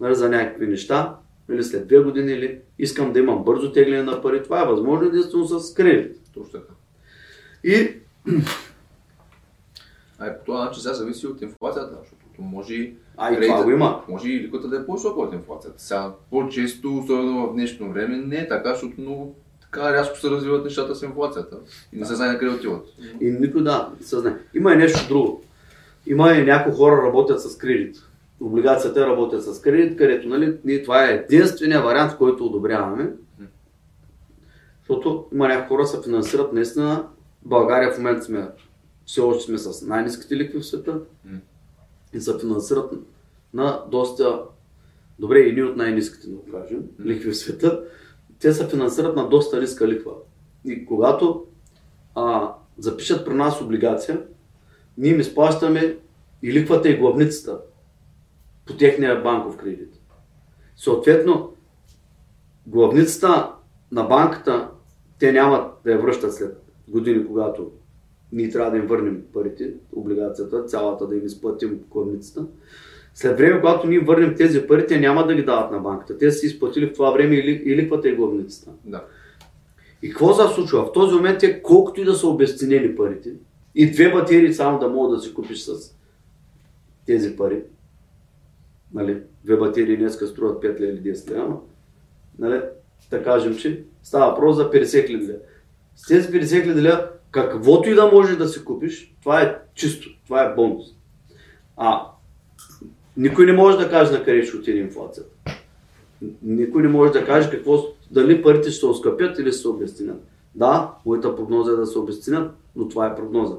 нали, за някакви неща, или след две години, или искам да имам бързо тегляне на пари. Това е възможно единствено с кредит. Точно така. И А и по този начин сега зависи от инфлацията, защото може А, и го има. Може и ликвата да е по-висока от инфлацията. Сега по-често, особено в днешно време, не е така, защото много така рязко се развиват нещата с инфлацията. И не се знае на къде отиват. И никой да се знае. Има и нещо друго. Има и някои хора работят с кредит. Облигацията работят с кредит, където нали, ние, това е единствения вариант, който одобряваме. Защото има някои хора се финансират наистина. България в момента сме все още сме с най-низките ликви в света М. и се финансират на доста добре и ние от най-низките, да кажем, лихви в света. Те се финансират на доста ниска лихва. И когато а, запишат при нас облигация, ние им изплащаме и лихвата и главницата по техния банков кредит. Съответно, главницата на банката, те няма да я връщат след години, когато ние трябва да им върнем парите, облигацията, цялата да им изплатим главницата. След време, когато ние върнем тези пари, те няма да ги дават на банката. Те са си изплатили в това време и ли- и лихвата и главницата. Да. И какво се случва? В този момент те, колкото и да са обесценени парите, и две батерии само да могат да си купиш с тези пари, нали, две батерии днеска струват 5 лева или 10 лева, нали, да кажем, че става въпрос за 50 хиляди. С тези 50 хиляди каквото и да можеш да си купиш, това е чисто, това е бонус. А никой не може да каже на къде ще отиде инфлацията. Никой не може да каже какво, дали парите ще се оскъпят или ще се обесценят. Да, моята прогноза е да се обесценят, но това е прогноза.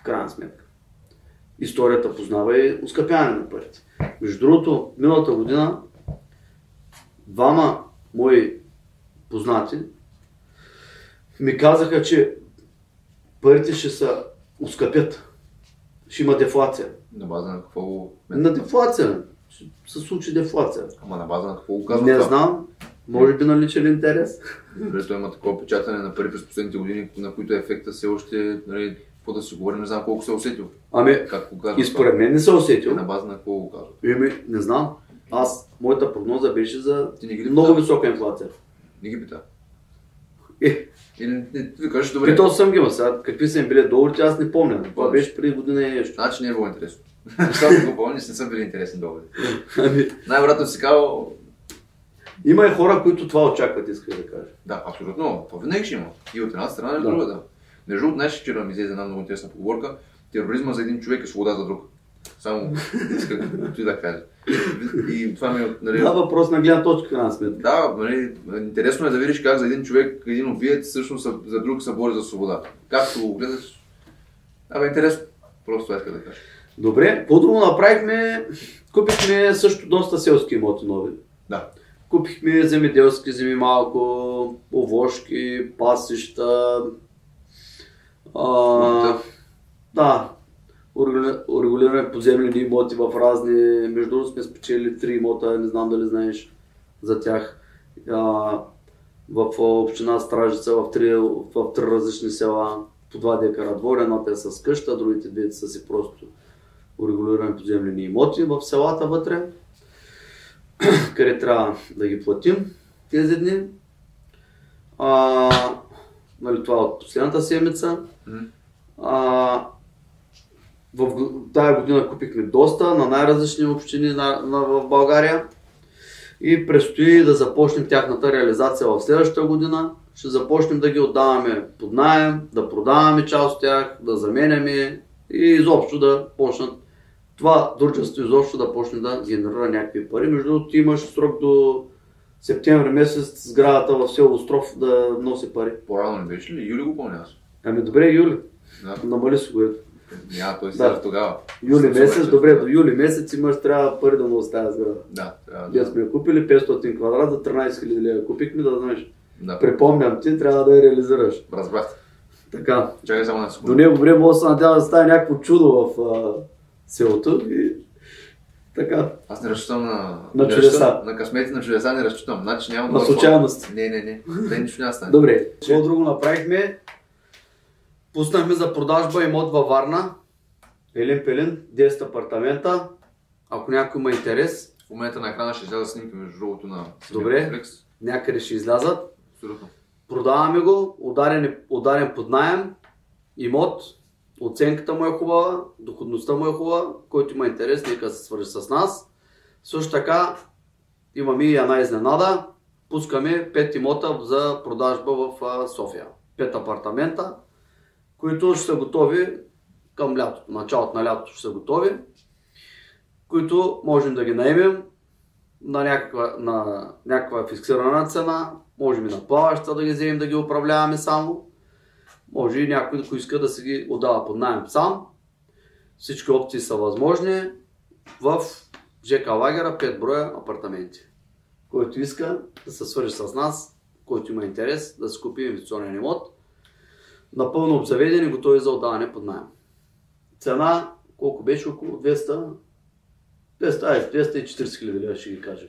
В крайна сметка. Историята познава и оскъпяване на парите. Между другото, миналата година двама мои познати ми казаха, че парите ще се оскъпят. ще има дефлация. На база на какво. На дефлация. Ще се случи дефлация. Ама на база на какво го казва Не знам. Може би на личен интерес. Добре, той има такова печатане на пари през последните години, на които ефекта все още, нали, какво да си говорим, не знам колко се е усетил. Ами, Как го казва? и според мен не се това? усетил. На база на какво го казва? Еми, не знам. Аз, моята прогноза беше за Ти не ги много пита? висока инфлация. Не ги пита. Е, не, ти кажеш, добре. питал съм ги, ма сега какви са им били доларите, аз не помня. Това беше преди година и нещо. Значи не е било интересно. Защото го помня, не са били интересни доводи. Ами, Най-вероятно си казал, има и хора, които това очакват, исках да кажа. да, абсолютно, това винаги ще има. И от една страна, и от Да. друга, да. Между другото, знаеш, вчера ми излезе една много интересна поговорка. Тероризма за един човек е свобода за друг. Само исках ти да кажа. И това ми, е, нали, Това въпрос на гледна точка, крайна сметка. Да, нали, интересно е да видиш как за един човек, един убиец, всъщност за друг се бори за свобода. Както го гледаш, да, бе, интересно. Просто това иска да кажа. Добре, какво друго направихме? Купихме също доста селски имоти нови. Да. Купихме земеделски земи малко, овошки, пасища. А, Да. да, поземлени имоти в разни. Между другото сме спечели три имота, не знам дали знаеш за тях. А, в община Стражица, в три, в три различни села, по два декара двор, едната е с къща, другите две са си просто урегулираме поземлени имоти в селата вътре, къде трябва да ги платим тези дни. А, нали, това от последната седмица. А, в тая година купихме доста на най-различни общини на, на, в България и предстои да започнем тяхната реализация в следващата година. Ще започнем да ги отдаваме под найем, да продаваме част от тях, да заменяме и изобщо да почнат това дружество изобщо да почне да генерира някакви пари. Между другото ти имаш срок до септември месец сградата в село Остров да носи пари. По-рано не беше ли? Юли го помня. Ами добре, юли. Да. Намали си го. ето. Няма, той си Да. да. тогава. Юли месец, добре, до юли месец имаш трябва пари да му оставя сграда. Да, трябва Ние да. сме я купили 500 квадрат за 13 000 лева. Купихме да знаеш. да. Припомням ти, трябва да я реализираш. Разбрах. Така. Чакай само на До секунда. него време може да се надява да стане някакво чудо в а, селото и така. Аз не разчитам на... На чудеса. На късмети на чудеса не разчитам. Значи няма На да случайности. Не, не, не. Те нищо няма да стане. Добре, какво друго направихме? Пуснахме за продажба имот във Варна. Елин Пелин, 10 апартамента. Ако някой има интерес, В момента на екрана ще изляза снимки между другото на Добре. комплекс. някъде ще излязат. Абсолютно. Продаваме го, ударен, е- ударен под найем, имот, оценката му е хубава, доходността му е хубава, който има интерес, нека се свържи с нас. Също така имаме и една изненада, пускаме 5 имота за продажба в София. 5 апартамента, които ще са готови към лятото, началото на лятото ще са готови, които можем да ги наемем на някаква, на някаква фиксирана цена, можем и на плаваща да ги вземем да ги управляваме само, може и някой, ако иска да си ги отдава под найем сам. Всички опции са възможни в ЖК Лагера 5 броя апартаменти. Който иска да се свържи с нас, който има интерес да си купи инвестиционен имот, напълно обзаведен и готови за отдаване под найем. Цена, колко беше? Около 200, 200, ай, 240 хиляди лева ще ги кажем.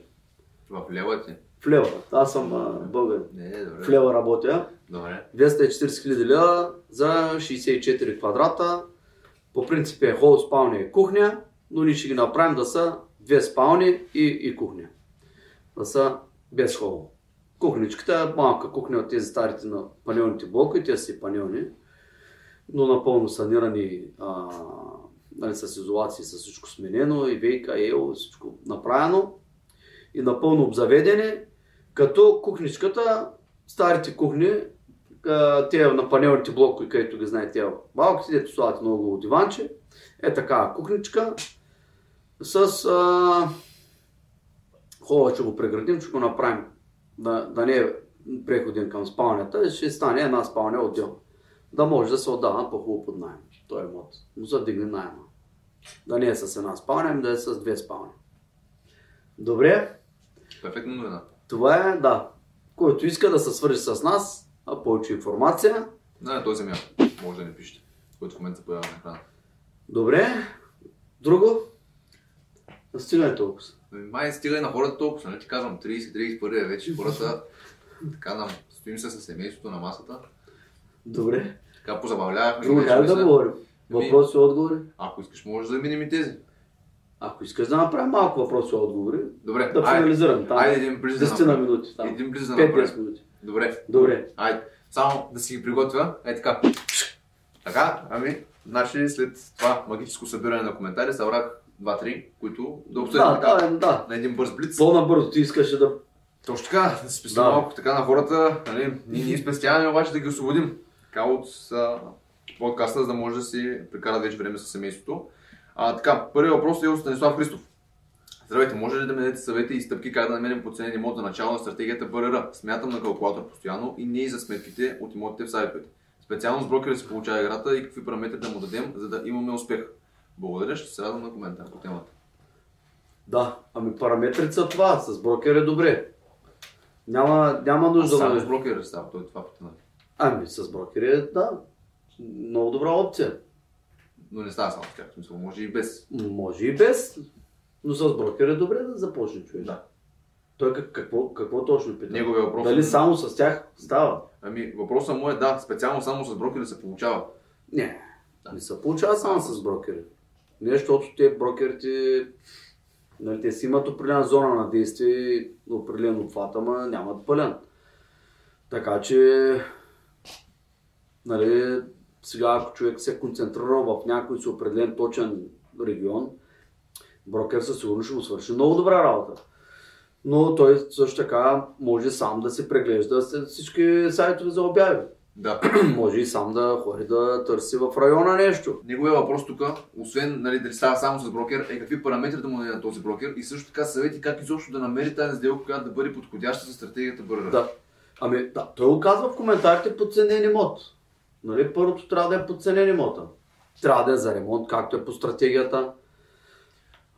В лева ти. В лева. Аз съм а, българин. Не, не, добре. В лева работя. Добре. 240 хиляди лева за 64 квадрата. По принцип е хол, спалня и кухня, но ние ще ги направим да са две спални и, и кухня. Да са без хол. Кухничката е малка кухня от тези старите на панелните блокове, те са и панелни, но напълно санирани а, нали, с изолации, с всичко сменено, и ВИК, и ЕО, всичко направено и напълно обзаведени, като кухничката, старите кухни, те на панелните блокове, където ги знаете, те малките, дето слагате много диванче, е такава кухничка с а, хубаво, че го преградим, че го направим да, да не е преходен към спалнята, ще стане една спалня отдел. Да може да се отдава по-хубаво под найем. Той имот. Му задигне найема. Да не е с една спалня, ами да е с две спални. Добре, Перфектно новина. това е, да. Който иска да се свържи с нас, а повече информация, На този място може да ни пишете, който в момента се появява на екрана. Добре. Друго? Стигане толкова. Ами, Май стига и на хората толкова, нали ти казвам, 30-31 е вече хората, така нам, стоим се с семейството на масата, Добре. така позабавлявахме. Друго как да говорим? Ами- Въпроси и отговори? Ако искаш, можеш да минем и тези. Ако искаш да направим малко въпроси и отговори, Добре, да финализирам там. айде един близ да 10 на минути. Там. Един близ да 5-10 направим. минути. Добре, Добре. айде, само да си ги приготвя, е така. Така, ами, значи след това магическо събиране на коментари събрах 2-3, които да обсъдим Да, така, да, да. на един бърз блиц. По-набързо ти искаше да... Точно така, да спестим Да. малко така на хората. Нали? Ние, ние спестяваме обаче да ги освободим. Така от а, подкаста, за да може да си прекарат вече време с семейството. А, така, първият въпрос е от Станислав Христов. Здравейте, може ли да ми дадете съвети и стъпки как да намерим подценен имот за начало на стратегията БРР? Смятам на калкулатор постоянно и не и за сметките от имотите в сайтовете. Специално с брокера се получава играта и какви параметри да му дадем, за да имаме успех. Благодаря, ще се радвам на коментар по темата. Да, ами параметрите са това, с брокер е добре. Няма, няма нужда Само да... с брокера става, той това питане. Ами с брокер е, да, много добра опция. Но не става само тях, в смисъл, може и без. Може и без, но с брокер е добре да започне човек. Да. Той как, какво, какво точно пита? Неговия въпрос Дали е- само с тях става? Ами, въпросът му е да, специално само с брокери се получава. Не, не се получава само с брокери. Не, защото те брокерите, нали, те си имат определена зона на действие, определен обхват, ама нямат пълен. Така че, нали, сега ако човек се е концентрирал в някой си определен точен регион, брокер със сигурност ще му свърши много добра работа. Но той също така може сам да се преглежда с всички сайтове за обяви. Да. може и сам да ходи да търси в района нещо. Неговия въпрос тук, освен нали, дали става само с брокер, е какви параметри да му даде на този брокер и също така съвети как изобщо да намери тази сделка, която да бъде подходяща за стратегията БРР. Да. Ами, да, той го казва в коментарите подценен имот. Нали, първото трябва да е подценен имота. Трябва да е за ремонт, както е по стратегията.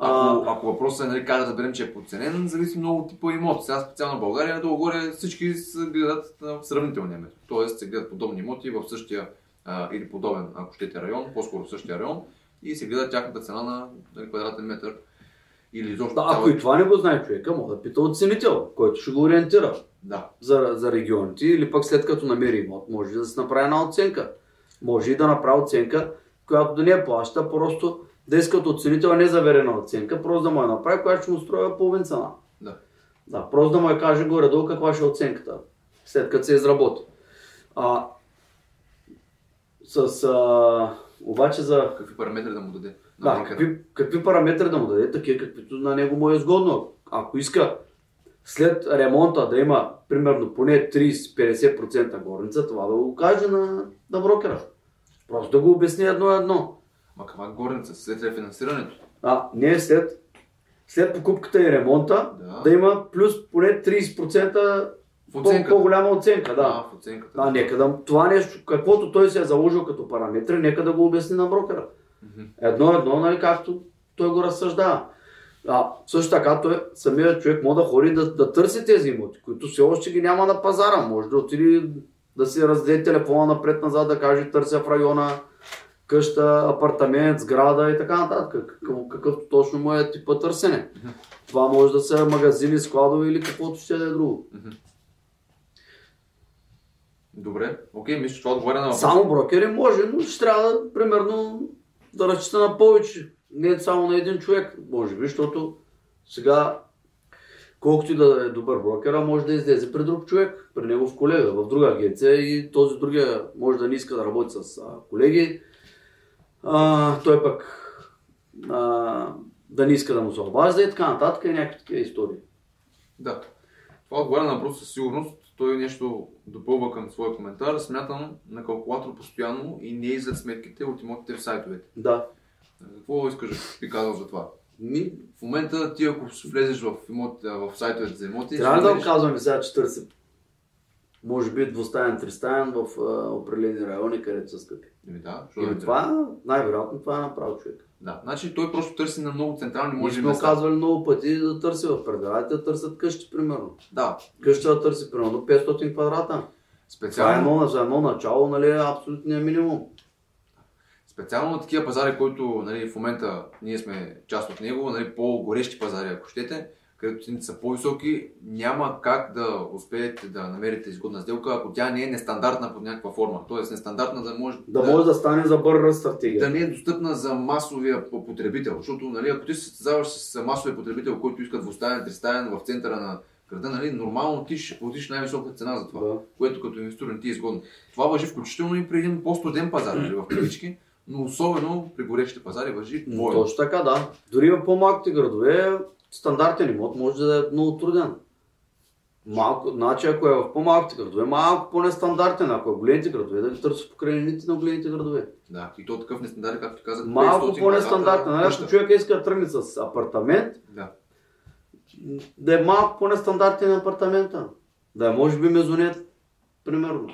Ако, ако въпросът е нали, как да разберем, че е подценен, зависи много от типа имот. Сега специално в България, долу-горе всички се гледат на сравнителния метод. Тоест се гледат подобни имоти в същия а, или подобен, ако щете район, по-скоро в същия район и се гледа тяхната цена на нали, квадратен метър. Или изобщо да, ако и това не го знае човека, може да пита оценител, който ще го ориентира Да, за, за регионите или пък след като намери имот, може да се направи една оценка. Може и да направи оценка, която да не я плаща, просто да иска от оценител незаверена оценка, просто да му я направи, която ще му струва половин цена. да. Да, просто да му я каже горе-долу каква ще е оценката, след като се изработи. А, с, а, обаче за Какви параметри да му даде? да, брокера? какви, какви параметри да му даде, такива каквито на него му е изгодно. Ако иска след ремонта да има примерно поне 30-50% горница, това да го каже на, на брокера. Просто да го обясни едно-едно. Ма каква горница? След рефинансирането? А, не е след, след покупката и ремонта Да. да, има плюс поне 30% В по, оценката. по-голяма оценка. Да. А, в оценката. Да, нека да, това нещо, каквото той се е заложил като параметри, нека да го обясни на брокера. Едно едно, нали, както той го разсъждава. А, също така, той, самият човек може да ходи да, да търси тези имоти, които все още ги няма на пазара. Може да отиде да си раздаде телефона напред-назад, да каже търся в района къща, апартамент, сграда и така нататък. Какъв, какъвто точно му е типа търсене. Това може да са магазини, складове или каквото ще да е друго. Добре, окей, мисля, че това отговаря на въпроса. Само брокери може, но ще трябва да, примерно, да разчита на повече. Не само на един човек, може би, защото сега, колкото и да е добър брокера, може да излезе при друг човек, при негов колега, в друга агенция и този другия може да не иска да работи с колеги. А, той пък а, да не иска да му се обажда и така нататък и някакви такива истории. Да. Това отговаря на въпроса със сигурност. Той нещо допълва към своя коментар. Смятам на калкулатор постоянно и не излед сметките от имотите в сайтовете. Да. Какво искаш да би казал за това? Ми, В момента ти ако влезеш в, имот, в сайтовете за имоти, Трябва да намериш- казваме сега, че търси може би двустаен, тристаен в а, определени райони, където са скъпи. Да, И не това, най-вероятно, това е направил човек. Да, значи той просто търси на много централни Ние може би сме места. казвали много пъти да търси в предавателите, да търсят къщи, примерно. Да, Къща да търси, примерно, 500 квадрата. Това е специално, едно, за едно начало, нали, е абсолютният минимум. Специално на такива пазари, които нали, в момента ние сме част от него, нали, по-горещи пазари, ако щете, където цените са по-високи, няма как да успеете да намерите изгодна сделка, ако тя не е нестандартна под някаква форма. Тоест нестандартна да може Да, може да стане за бърза стратегия. да не е достъпна за масовия по- потребител. Защото нали, ако ти се състезаваш с масовия потребител, който иска двустаен, тристаен в центъра на града, нали, нормално ти ще платиш най-висока цена за това, Да. което като инвеститор не ти е изгодно. Това въжи включително и при един по-студен пазар, нали, в кавички, но особено при горещите пазари въжи двойно. Точно така, да. Дори в по-малките градове стандартен имот може да е много труден. Малко, значи ако е в по-малките градове, малко по-нестандартен, ако е в големите градове, да ги търси покрайнините на големите градове. Да, и то такъв нестандартен, както казах. Малко 500 по-нестандартен. Нали, ако човек иска да тръгне с апартамент, Да. да е малко по-нестандартен апартамента. Да е може би мезонет, примерно,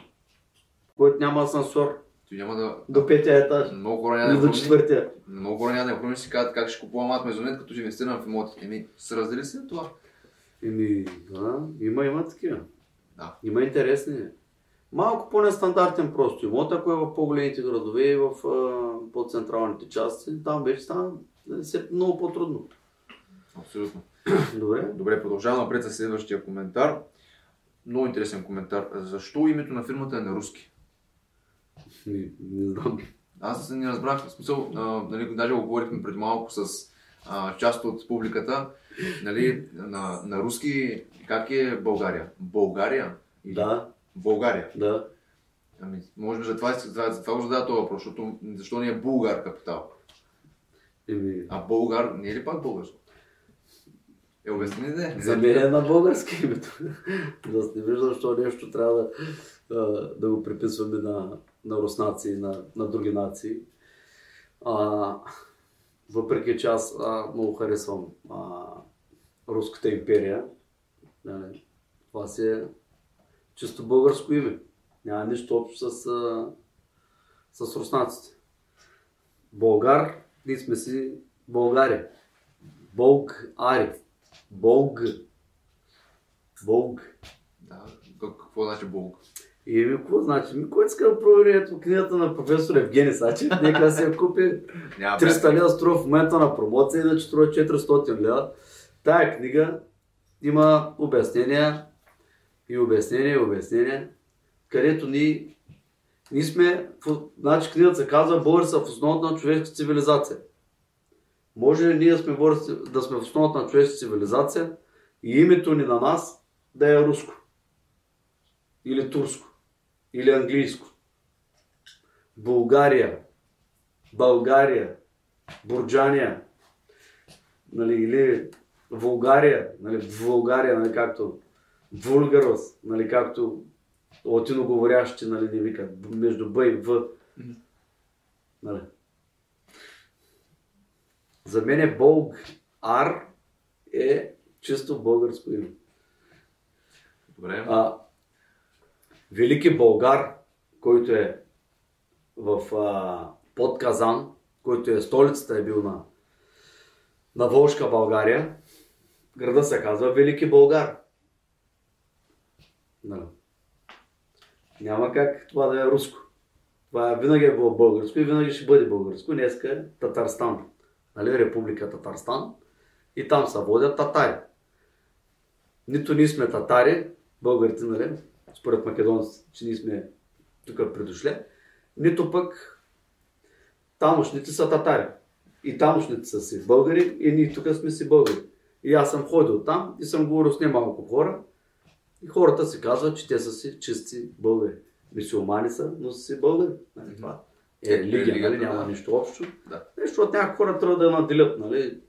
който няма асансьор няма да... до петия етаж. Много хора няма да до четвъртия. Много хора няма да си казват как ще купувам аз мезонет, като ще инвестирам в имоти. Еми, се раздели се това. Еми, да, има, има такива. Да. Има интересни. Малко по-нестандартен просто имот, ако е в по-големите градове и в а, по-централните части, там вече става нали, все много по-трудно. Абсолютно. Добре. Добре, продължавам напред с следващия коментар. Много интересен коментар. Защо името на фирмата е на руски? Не, не знам. Аз не разбрах, в смисъл, а, нали, даже го говорихме преди малко с а, част от публиката, нали, на, на руски, как е България? България? Или Да, България. да. Ами, може би за това, за, за това го задава този въпрос, защото защо не е Булгар капитал? Еми, А Българ не е ли пак българско? Е, обясни не. за мен е на български името. да не виждам, защо нещо трябва да, да го приписваме на, на руснаци и на, на други нации. А, въпреки че аз а, много харесвам а, Руската империя, нали, това си е чисто българско име. Няма нищо общо с, а, с руснаците. Българ, ние сме си България. Болгари. Болг. Болг. Да, как- какво значи Булг? И ми, какво значи? Ми, кой иска да провери ето книгата на професор Евгений Сачев? Нека си я купи. Няма 300 лева струва в момента на промоция, иначе струва 400 лева. Тая книга има обяснения и обяснения и обяснения, където ние, ние сме, значи книгата се казва Българи са в основата на човешка цивилизация. Може ли ние сме, българи, да сме в основата на човешка цивилизация и името ни на нас да е руско? Или турско? Или английско? България, България, Бурджания, нали, или Вулгария, нали, Вулгария, нали, както Вулгарос, нали, както латиноговорящи, нали, не викат, между Б и В. Нали. За мен е Болгар е чисто българско име. Добре. А, Велики Болгар, който е в а, под Казан, който е столицата е бил на, на Волжка България, града се казва Велики Болгар. Нали. Няма как това да е руско. Това е, винаги е било българско и винаги ще бъде българско. Днеска е Татарстан. Нали, Република Татарстан. И там се водят татари. Нито ние сме татари, българите, нали, според македонците, че ние сме тук придошли, нито пък тамошните са татари. И тамошните са си българи, и ние тук сме си българи. И аз съм ходил там и съм говорил с немалко хора. И хората си казват, че те са си чисти българи. Мисиомани са, но са си българи. Нали, това е Е, религия, нали, няма да. нищо общо. Да. Нещо от някои хора трябва да наделят, нали?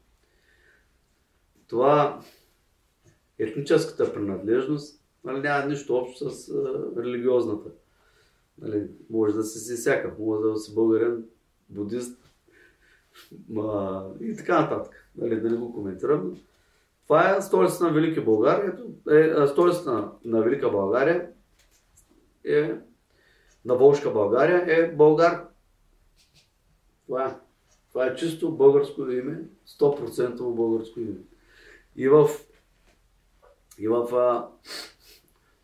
Това етническата принадлежност нали, няма нищо общо с а, религиозната. Нали, може да си всякакъв, може да си българен, будист ма, и така нататък. Нали, да не го коментирам. Това е столицата на Велика България. Е, а, столицата на, Велика България е на Волжка България е Българ. Това е. Това е чисто българско име, 100% българско име. И в, и в а,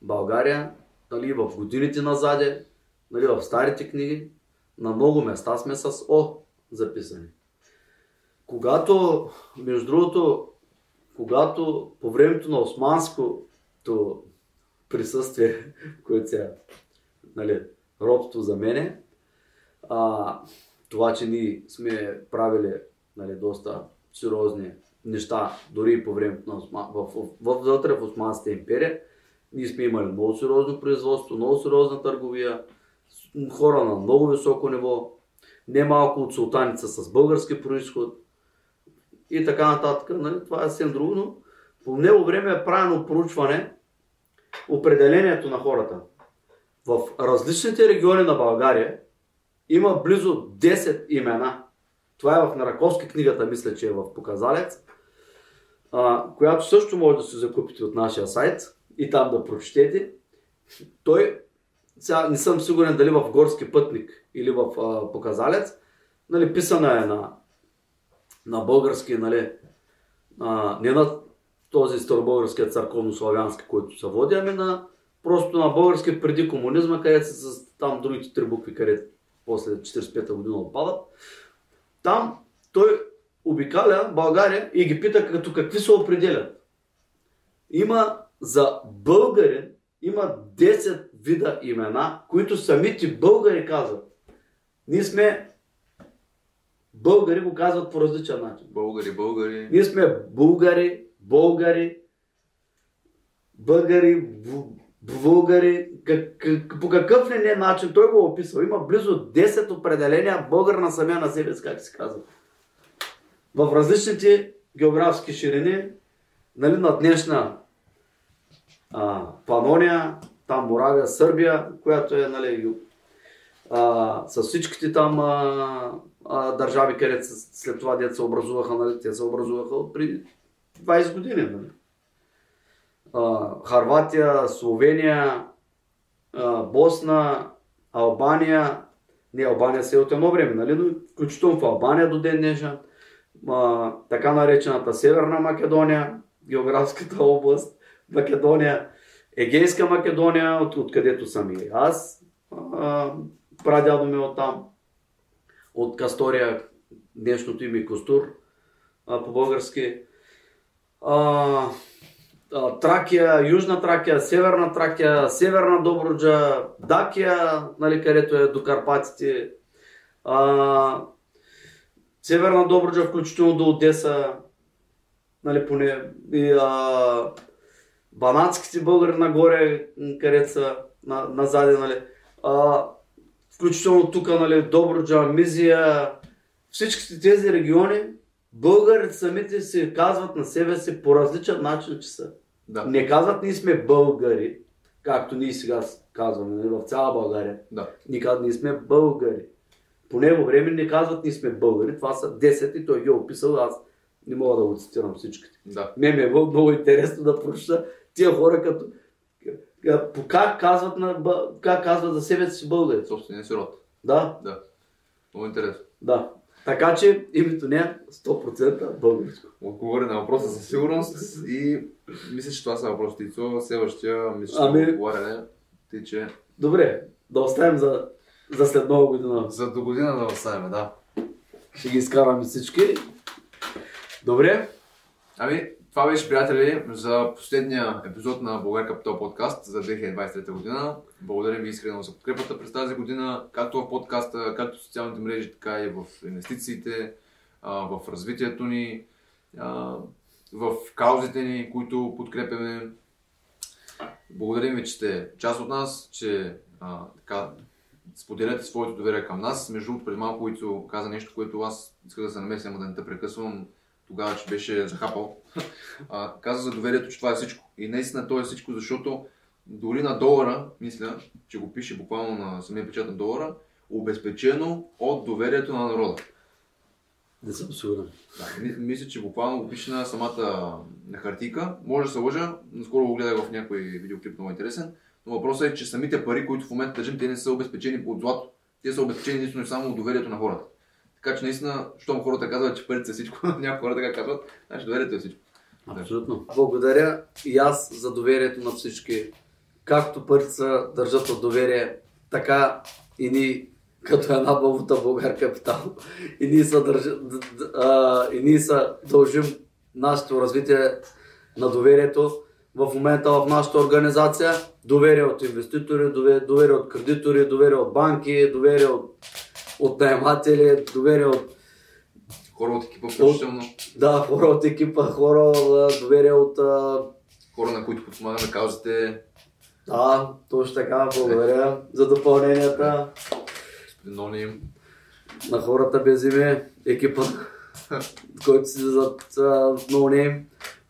България, нали, в годините назаде, нали, в старите книги, на много места сме с О записани. Когато, между другото, когато по времето на османското присъствие, което сега, нали, робство за мене, а, това, че ние сме правили нали, доста сериозни неща, дори и по времето на Осман, в, в, в, вътре в Османската империя, ние сме имали много сериозно производство, много сериозна търговия, хора на много високо ниво, немалко от султаница с български происход и така нататък. Нали? Това е съвсем друго, но по него време е правено проучване определението на хората. В различните региони на България има близо 10 имена. Това е в Нараковски книгата, мисля, че е в показалец, която също може да се закупите от нашия сайт и там да прочетете. Той, сега не съм сигурен дали в Горски пътник или в а, показалец, нали, писана е на, на български, нали, а, не на този старобългарския църковно-славянски, който се води, ами на просто на български преди комунизма, където са с там другите три букви, където после 45-та година отпадат. Там той обикаля България и ги пита като какви се определят. Има за българин има 10 вида имена, които самите българи казват. Ние сме българи го казват по различен начин. Българи, българи. Ние сме българи, българи, българи, българи, как, как, по какъв ли не начин той го е описал. Има близо 10 определения българ на самия на себе си, как се казва. В различните географски ширини, нали, на днешна а, Панония, там Моравия, Сърбия, която е нали, а, с всичките там а, а, държави, където след това деца се образуваха, нали, те се образуваха при 20 години. Нали. Харватия, Словения, Босна, Албания, не Албания се е от едно време, нали? но включително в Албания до ден днешен, така наречената Северна Македония, географската област, Македония, Егейска Македония, от, откъдето съм и аз, прадядо ми от там, от Кастория, днешното име Костур, по български. Тракия, Южна Тракия, Северна Тракия, Северна Добруджа, Дакия, нали, където е до Карпатите, а, Северна Добруджа, включително до Одеса, нали, поне, и, а, банатските българи нагоре, където са на, назади, нали, а, включително тук, нали, Добруджа, Мизия, всичките тези региони, българите самите се казват на себе си по различен начин, че са. Да. Не казват ние сме българи, както ние сега казваме нали, в цяла България. Да. Ни казват ние сме българи. По него време не казват ние сме българи, това са 10 и той ги е описал, аз не мога да го цитирам всичките. Да. Ме ми е много интересно да прочета тия хора като как казват, на, как казват за себе си българи. Собствения си род. Да. Да. Много интересно. Да. Така че името не е 100% българско. Отговори на въпроса със сигурност и мисля, че това са въпросите. Ицо, следващия, мисля, че Ами- отговаряне. Ти, че... Добре, да оставим за, за след нова година. За до година да оставим, да. Ще ги изкараме всички. Добре, Ами, това беше, приятели, за последния епизод на Българ Капитал подкаст за 2023 година. Благодарим ви искрено за подкрепата през тази година, както в подкаста, както в социалните мрежи, така и в инвестициите, в развитието ни, в каузите ни, които подкрепяме. Благодарим ви, че сте част от нас, че а, така, споделяте своето доверие към нас. Между другото, преди малко Ицо каза нещо, което аз исках да се намеся, ама да не те прекъсвам. Тогава, че беше захапал. А, каза за доверието, че това е всичко. И наистина то е всичко, защото дори на долара, мисля, че го пише буквално на самия печат на долара, обезпечено от доверието на народа. не съм сигурен. Да, ми- мисля, че буквално го пише на самата на хартийка. Може да се лъжа, наскоро го гледах в някой видеоклип много интересен, но въпросът е, че самите пари, които в момента държим, те не са обезпечени от злато. Те са обезпечени единствено и само от доверието на хората. Така че наистина, щом хората казват, че парите са всичко, някои хора така казват, значи доверието е всичко. Абсолютно. Благодаря и аз за доверието на всички. Както парите са държат от доверие, така и ние като една валута Българ Капитал. И ние са, държ... д- д- а, и ние са дължим нашето развитие на доверието в момента в нашата организация. Доверие от инвеститори, дове- доверие от кредитори, доверие от банки, доверие от, от наематели, доверие от Хора от екипа включително, да, хора от екипа, хора, доверие от а, хора на които подпомагаме каузите, Да, точно така. Благодаря за допълненията господин Нони, на хората без име, екипа, който си зад.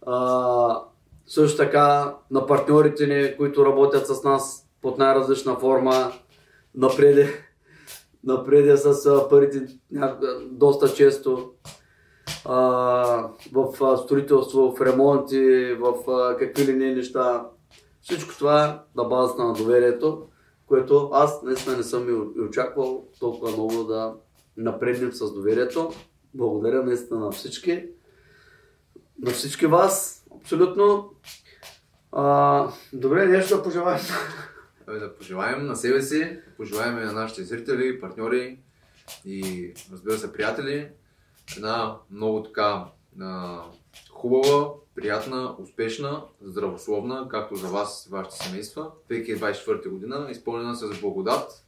А, също така на партньорите ни, които работят с нас под най-различна форма, напреде, напреде с парите доста често. В строителство, в ремонти, в какви ли не неща. Всичко това е на базата на доверието, което аз наистина не съм и очаквал толкова много да напреднем с доверието. Благодаря наистина на всички. На всички вас, абсолютно. А, добре, нещо да пожелаем. Да пожелаем на себе си, пожелаем на нашите зрители, партньори и разбира се приятели една много така а, хубава, приятна, успешна, здравословна, както за вас и вашите семейства, 2024 година, изпълнена с благодат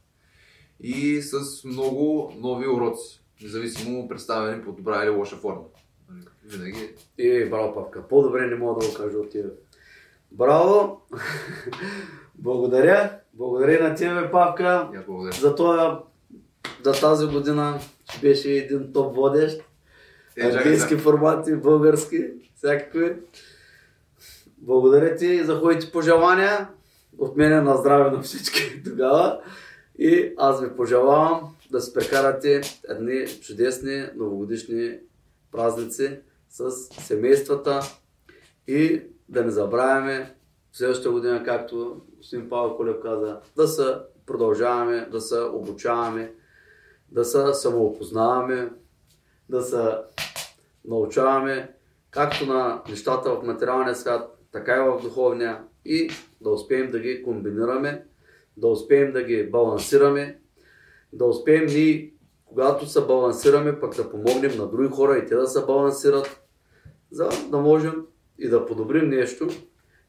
и с много нови уроци, независимо представени по добра или лоша форма. Винаги И браво, Павка. По-добре не мога да го кажа от тебе. Браво! Благодаря. Благодаря на тебе, Павка. За това за тази година беше един топ водещ. Е, Английски сега. формати, български, всякакви. Благодаря ти за хубавите пожелания. От мене на здраве на всички тогава. И аз ви пожелавам да си прекарате едни чудесни новогодишни празници с семействата и да не забравяме следващата година, както господин Павел Колев каза, да се продължаваме, да се обучаваме, да се самоопознаваме, да се научаваме както на нещата в материалния свят, така и в духовния и да успеем да ги комбинираме, да успеем да ги балансираме, да успеем ние, когато се балансираме, пък да помогнем на други хора и те да се балансират, за да можем и да подобрим нещо.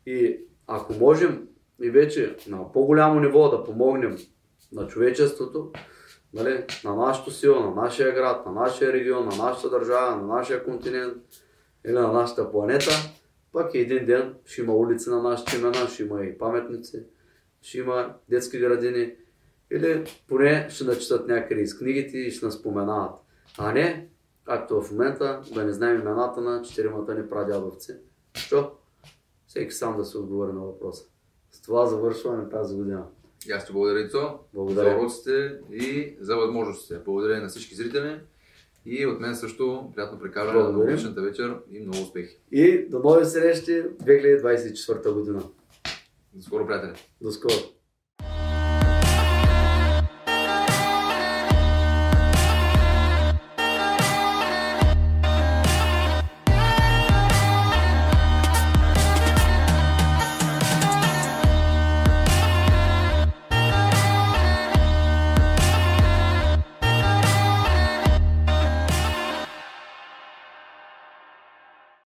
И ако можем и вече на по-голямо ниво да помогнем на човечеството, нали, на нашото сила, на нашия град, на нашия регион, на нашата държава, на нашия континент или на нашата планета, пък и един ден ще има улици на нашите имена, ще има и паметници, ще има детски градини или поне ще начитат някъде из книгите и ще нас споменават. А не, както в момента, да не знаем имената на четиримата ни прадядовци. Що? Всеки сам да се отговори на въпроса. С това завършваме тази година. И аз ти благодаря, Цо, Благодаря. за уроците и за възможностите. Благодаря на всички зрители и от мен също приятно прекарване на новогодишната вечер и много успехи. И до нови срещи 2024 година. До скоро, приятели! До скоро!